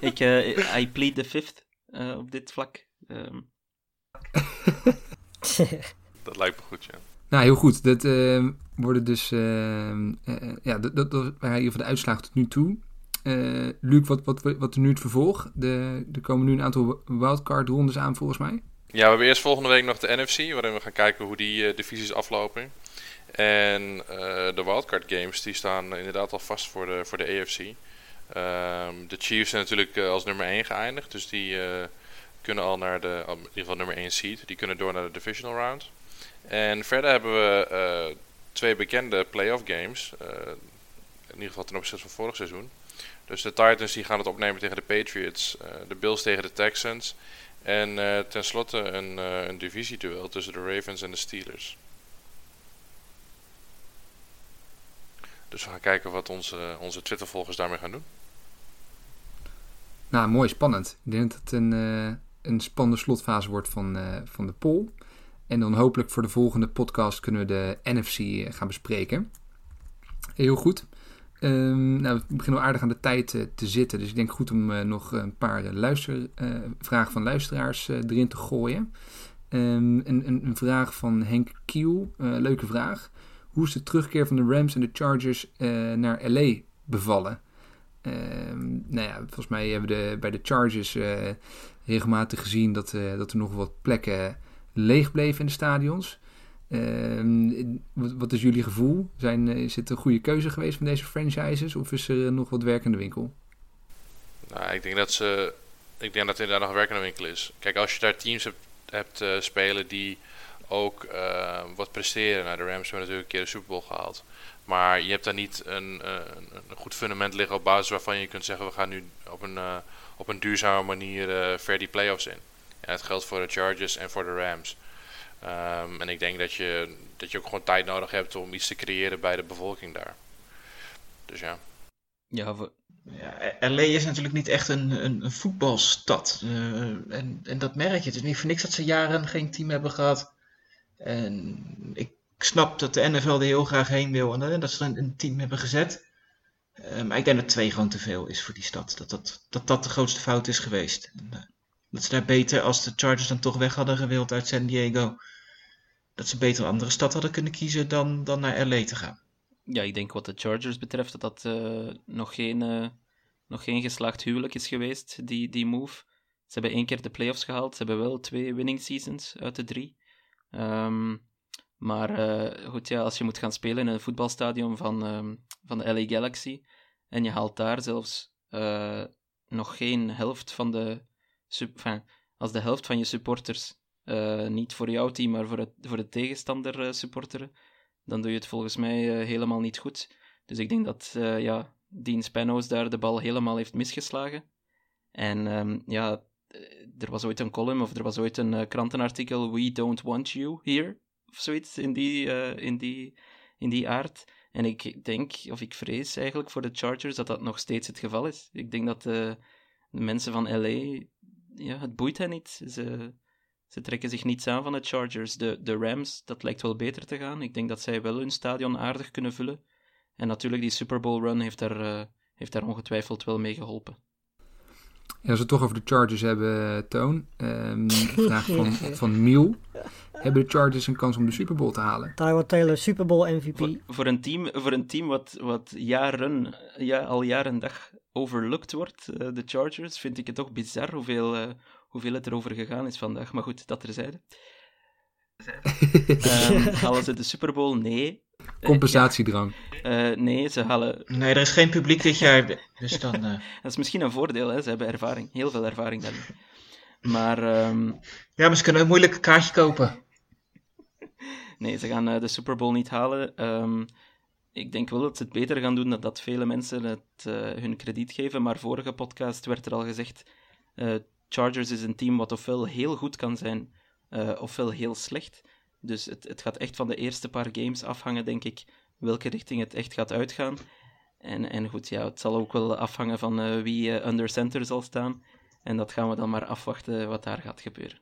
Ik, eh, I plead the fifth op dit vlak. Ehm, Dat lijkt me goed, ja. Nou, heel goed. Dat eh, worden dus, ja, dat, dat, waren hier van de uitslagen tot nu toe. Eh Luc, wat, wat, wat nu het vervolg? De, er komen nu een aantal wildcard rondes aan volgens mij. Ja, we hebben eerst volgende week nog de NFC, waarin we gaan kijken hoe die eh, divisies aflopen. En eh, de wildcard games, die staan inderdaad al vast voor de, voor de AFC. Ehm, de Chiefs zijn natuurlijk als nummer 1 geëindigd, dus die kunnen al naar de, in ieder geval nummer 1 seed, die kunnen door naar de divisional round. En verder hebben we twee bekende playoff games, in ieder geval ten opzichte van vorig seizoen. Dus de Titans die gaan het opnemen tegen de Patriots, eh, de Bills tegen de Texans. En eh tenslotte een, eh een divisieduel tussen de Ravens en de Steelers. Dus we gaan kijken wat onze, onze Twitter-volgers daarmee gaan doen. Nou, mooi, spannend. Ik denk dat het een, eh, een spannende slotfase wordt van, van de poll. En dan hopelijk voor de volgende podcast kunnen we de NFC gaan bespreken. Heel goed. Ehm, nou, we beginnen wel aardig aan de tijd eh, te zitten. Dus ik denk goed om eh, nog een paar eh, eh, vragen van luisteraars eh, erin te gooien. Ehm, een, een, vraag van Henk Kiel. Eh, leuke vraag. Hoe is de terugkeer van de Rams en de Chargers eh, naar LA bevallen? Ehm, nou ja, volgens mij hebben we bij de Chargers eh, regelmatig gezien dat, eh, dat er nog wat plekken leeg bleven in de stadions. Ehm, wat, wat is jullie gevoel? Zijn, eh, is het een goede keuze geweest van deze franchises of is er nog wat werk in de winkel? Nou, ik denk dat ze. Ik denk dat er inderdaad nog werk in de winkel is. Kijk, als je daar teams hebt, hebt eh, spelen die ook eh, wat presteren. Nou, de Rams hebben natuurlijk een keer de Super Bowl gehaald. Maar je hebt daar niet een, een, goed fundament liggen op basis waarvan je kunt zeggen: we gaan nu op een, op een duurzame manier ver die playoffs in. En dat geldt voor de Chargers en voor de Rams. Ehm, en ik denk dat je, dat je ook gewoon tijd nodig hebt om iets te creëren bij de bevolking daar. Dus ja. ja, Ja, LA is natuurlijk niet echt een, een, een voetbalstad. Eh, en, en dat merk je. Het is niet voor niks dat ze jaren geen team hebben gehad. En ik snap dat de NFL er heel graag heen wil en eh, dat ze een, een team hebben gezet. Eh, maar ik denk dat twee gewoon te veel is voor die stad. Dat dat, dat, dat de grootste fout is geweest. En, dat ze daar beter, als de Chargers dan toch weg hadden gewild uit San Diego, dat ze beter een andere stad hadden kunnen kiezen dan, dan naar LA te gaan. ja, ik denk wat de Chargers betreft dat dat eh, nog, geen, eh, nog geen geslaagd huwelijk is geweest, die, die move. Ze hebben één keer de playoffs gehaald. Ze hebben wel twee winning seasons uit de drie. Ehm, Maar eh, goed, ja, als je moet gaan spelen in een voetbalstadion van, ehm, van de LA Galaxy en je haalt daar zelfs nog geen helft van de... Als de helft van je supporters eh, niet voor jouw team, maar voor, het, voor de tegenstander eh, supporteren, dan doe je het volgens mij eh, helemaal niet goed. Dus ik denk dat ja, Dean Spanos daar de bal helemaal heeft misgeslagen. En ehm, ja, er was ooit een column of er was ooit een krantenartikel We don't want you here, of zoiets in die, in, die, in die aard. En ik denk, of ik vrees eigenlijk voor de Chargers dat dat nog steeds het geval is. Ik denk dat de mensen van LA, ja, het boeit hen niet. Ze, ze trekken zich niets aan van de Chargers. De, de Rams, dat lijkt wel beter te gaan. Ik denk dat zij wel hun stadion aardig kunnen vullen. En natuurlijk, die Super Bowl run heeft eh, heeft daar ongetwijfeld wel mee geholpen. En als we het toch over de Chargers hebben, Toon. ehm, vraag van, van Miel. Hebben de Chargers een kans om de Super Bowl te halen? Tyrod Taylor, Super Bowl MVP. Voor, voor een team, voor een team wat, wat jaren, ja, al jaren en dag overlooked wordt, eh, de Chargers, vind ik het toch bizar hoeveel, eh, hoeveel het erover gegaan is vandaag. Maar goed, dat terzijde. Ehm halen ze de Super Bowl? Nee. Compensatiedrang. eh, nee, ze halen... Nee, er is geen publiek dit jaar. Dus dan. eh, Dat is misschien een voordeel, hè. ze hebben ervaring. Heel veel ervaring daarin. Maar ehm, Ja, maar ze kunnen een moeilijk kaartje kopen. Nee, ze gaan eh, de Super Bowl niet halen. Ehm, ik denk wel dat ze het beter gaan doen dan dat vele mensen het eh, hun krediet geven. Maar vorige podcast werd er al gezegd: eh, Chargers is een team wat ofwel heel goed kan zijn, eh, ofwel heel slecht. Dus het, het gaat echt van de eerste paar games afhangen, denk ik, welke richting het echt gaat uitgaan. En, en goed, ja, het zal ook wel afhangen van eh, wie eh, under center zal staan. En dat gaan we dan maar afwachten wat daar gaat gebeuren.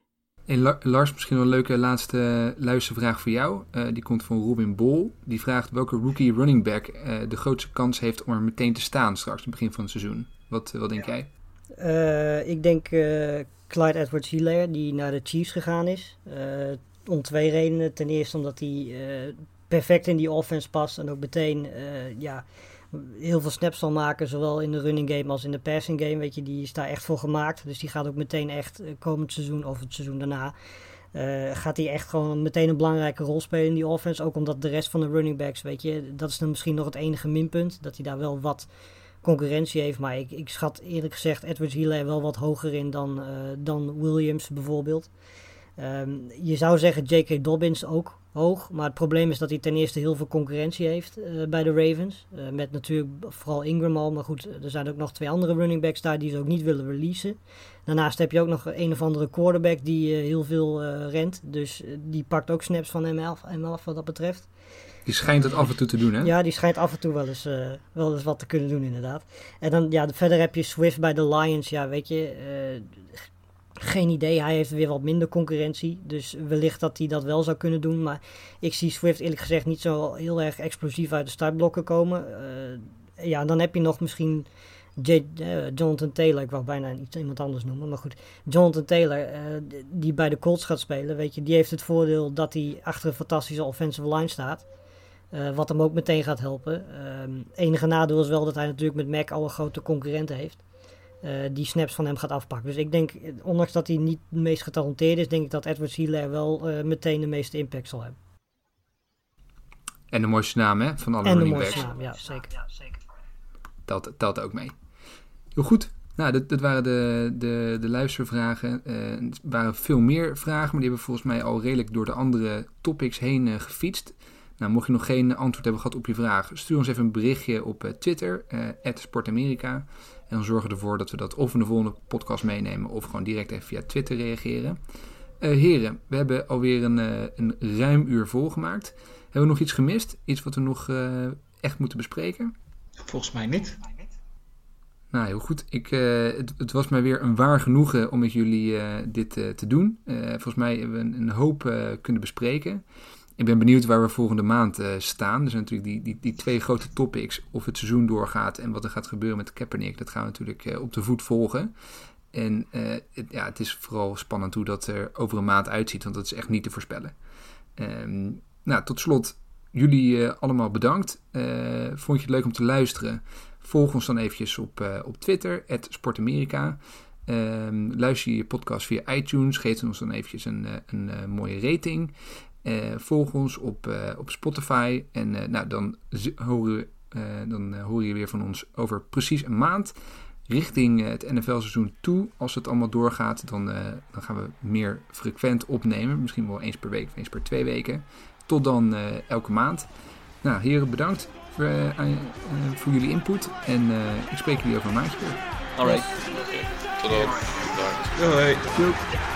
En La- Lars, misschien wel een leuke laatste luistervraag voor jou. Eh, die komt van Robin Bol. Die vraagt welke rookie running back eh, de grootste kans heeft om er meteen te staan straks, in het begin van het seizoen. Wat, wat denk jij? Eh, ik denk eh, Clyde edwards hilaire die naar de Chiefs gegaan is. Om twee redenen. Ten eerste omdat hij eh, perfect in die offense past. En ook meteen eh, ja, heel veel snaps zal maken. Zowel in de running game als in de passing game. Weet je, die is daar echt voor gemaakt. Dus die gaat ook meteen echt eh, komend seizoen of het seizoen daarna. gaat hij echt gewoon meteen een belangrijke rol spelen in die offense. Ook omdat de rest van de running backs, weet je, dat is dan misschien nog het enige minpunt. Dat hij daar wel wat concurrentie heeft. Maar ik, ik schat eerlijk gezegd Edwards Hilaire wel wat hoger in dan, dan Williams bijvoorbeeld. Ehm, je zou zeggen J.K. Dobbins ook hoog. Maar het probleem is dat hij ten eerste heel veel concurrentie heeft eh, bij de Ravens. Eh, met natuurlijk vooral Ingram al. Maar goed, er zijn ook nog twee andere running backs daar die ze ook niet willen releasen. Daarnaast heb je ook nog een of andere quarterback die eh, heel veel rent. Dus die pakt ook snaps van hem af, hem af wat dat betreft. Die schijnt het af en toe te doen, hè? Ja, die schijnt af en toe wel eens, wel eens wat te kunnen doen, inderdaad. En dan, ja, verder heb je Swift bij de Lions. Ja, weet je, geen idee. Hij heeft weer wat minder concurrentie. Dus wellicht dat hij dat wel zou kunnen doen. Maar ik zie Swift eerlijk gezegd niet zo heel erg explosief uit de startblokken komen. Eh, ja, dan heb je nog misschien eh, Jonathan Taylor. Ik wou bijna iets, iemand anders noemen. Maar goed, Jonathan Taylor, eh, die bij de Colts gaat spelen. Weet je, die heeft het voordeel dat hij achter een fantastische offensive line staat. Wat hem ook meteen gaat helpen. Ehm, enige nadeel is wel dat hij natuurlijk met Mac al een grote concurrenten heeft. Eh, die snaps van hem gaat afpakken. Dus ik denk, ondanks dat hij niet het meest getalenteerd is, denk ik dat Edward Hilaire wel eh, meteen de meeste impact zal hebben. En de mooiste naam, hè? Van alle en de running mooiste backs. naam, ja, zeker. Telt, telt ook mee. Heel goed. Nou, dat, dat waren de, de, de luistervragen. Eh, er waren veel meer vragen, maar die hebben volgens mij al redelijk door de andere topics heen gefietst. Nou, mocht je nog geen antwoord hebben gehad op je vraag, stuur ons even een berichtje op eh, Twitter, eh @sportamerika. En dan zorgen we ervoor dat we dat of in de volgende podcast meenemen, of gewoon direct even via Twitter reageren. Eh, heren, we hebben alweer een, eh, een ruim uur volgemaakt. Hebben we nog iets gemist? Iets wat we nog eh, echt moeten bespreken? Volgens mij niet. Nou, heel goed. Ik, het, het was mij weer een waar genoegen om met jullie dit te doen. Volgens mij hebben we een, een hoop kunnen bespreken. Ik ben benieuwd waar we volgende maand eh, staan. Er zijn natuurlijk die, die, die twee grote topics. Of het seizoen doorgaat en wat er gaat gebeuren met Kaepernick. Dat gaan we natuurlijk eh, op de voet volgen. En eh, het, ja, het is vooral spannend hoe dat er over een maand uitziet. Want dat is echt niet te voorspellen. Ehm, nou, tot slot, jullie allemaal bedankt. Vond je het leuk om te luisteren? Volg ons dan eventjes op, op Twitter, @sportamerika. Ehm, luister je je podcast via iTunes, geef ons dan eventjes een, een, eh, mooie rating. Eh, volg ons op, eh, op Spotify. En eh, nou, dan, horen, eh, dan horen jullie weer van ons over precies een maand. Richting het NFL-seizoen toe. Als het allemaal doorgaat, dan, eh, dan gaan we meer frequent opnemen. Misschien wel eens per week of eens per twee weken. Tot dan eh, elke maand. Nou, heren, bedankt voor, aan- voor jullie input. En eh, ik spreek jullie over een maandje weer. Alright. Tot dan. Bedankt. Doei.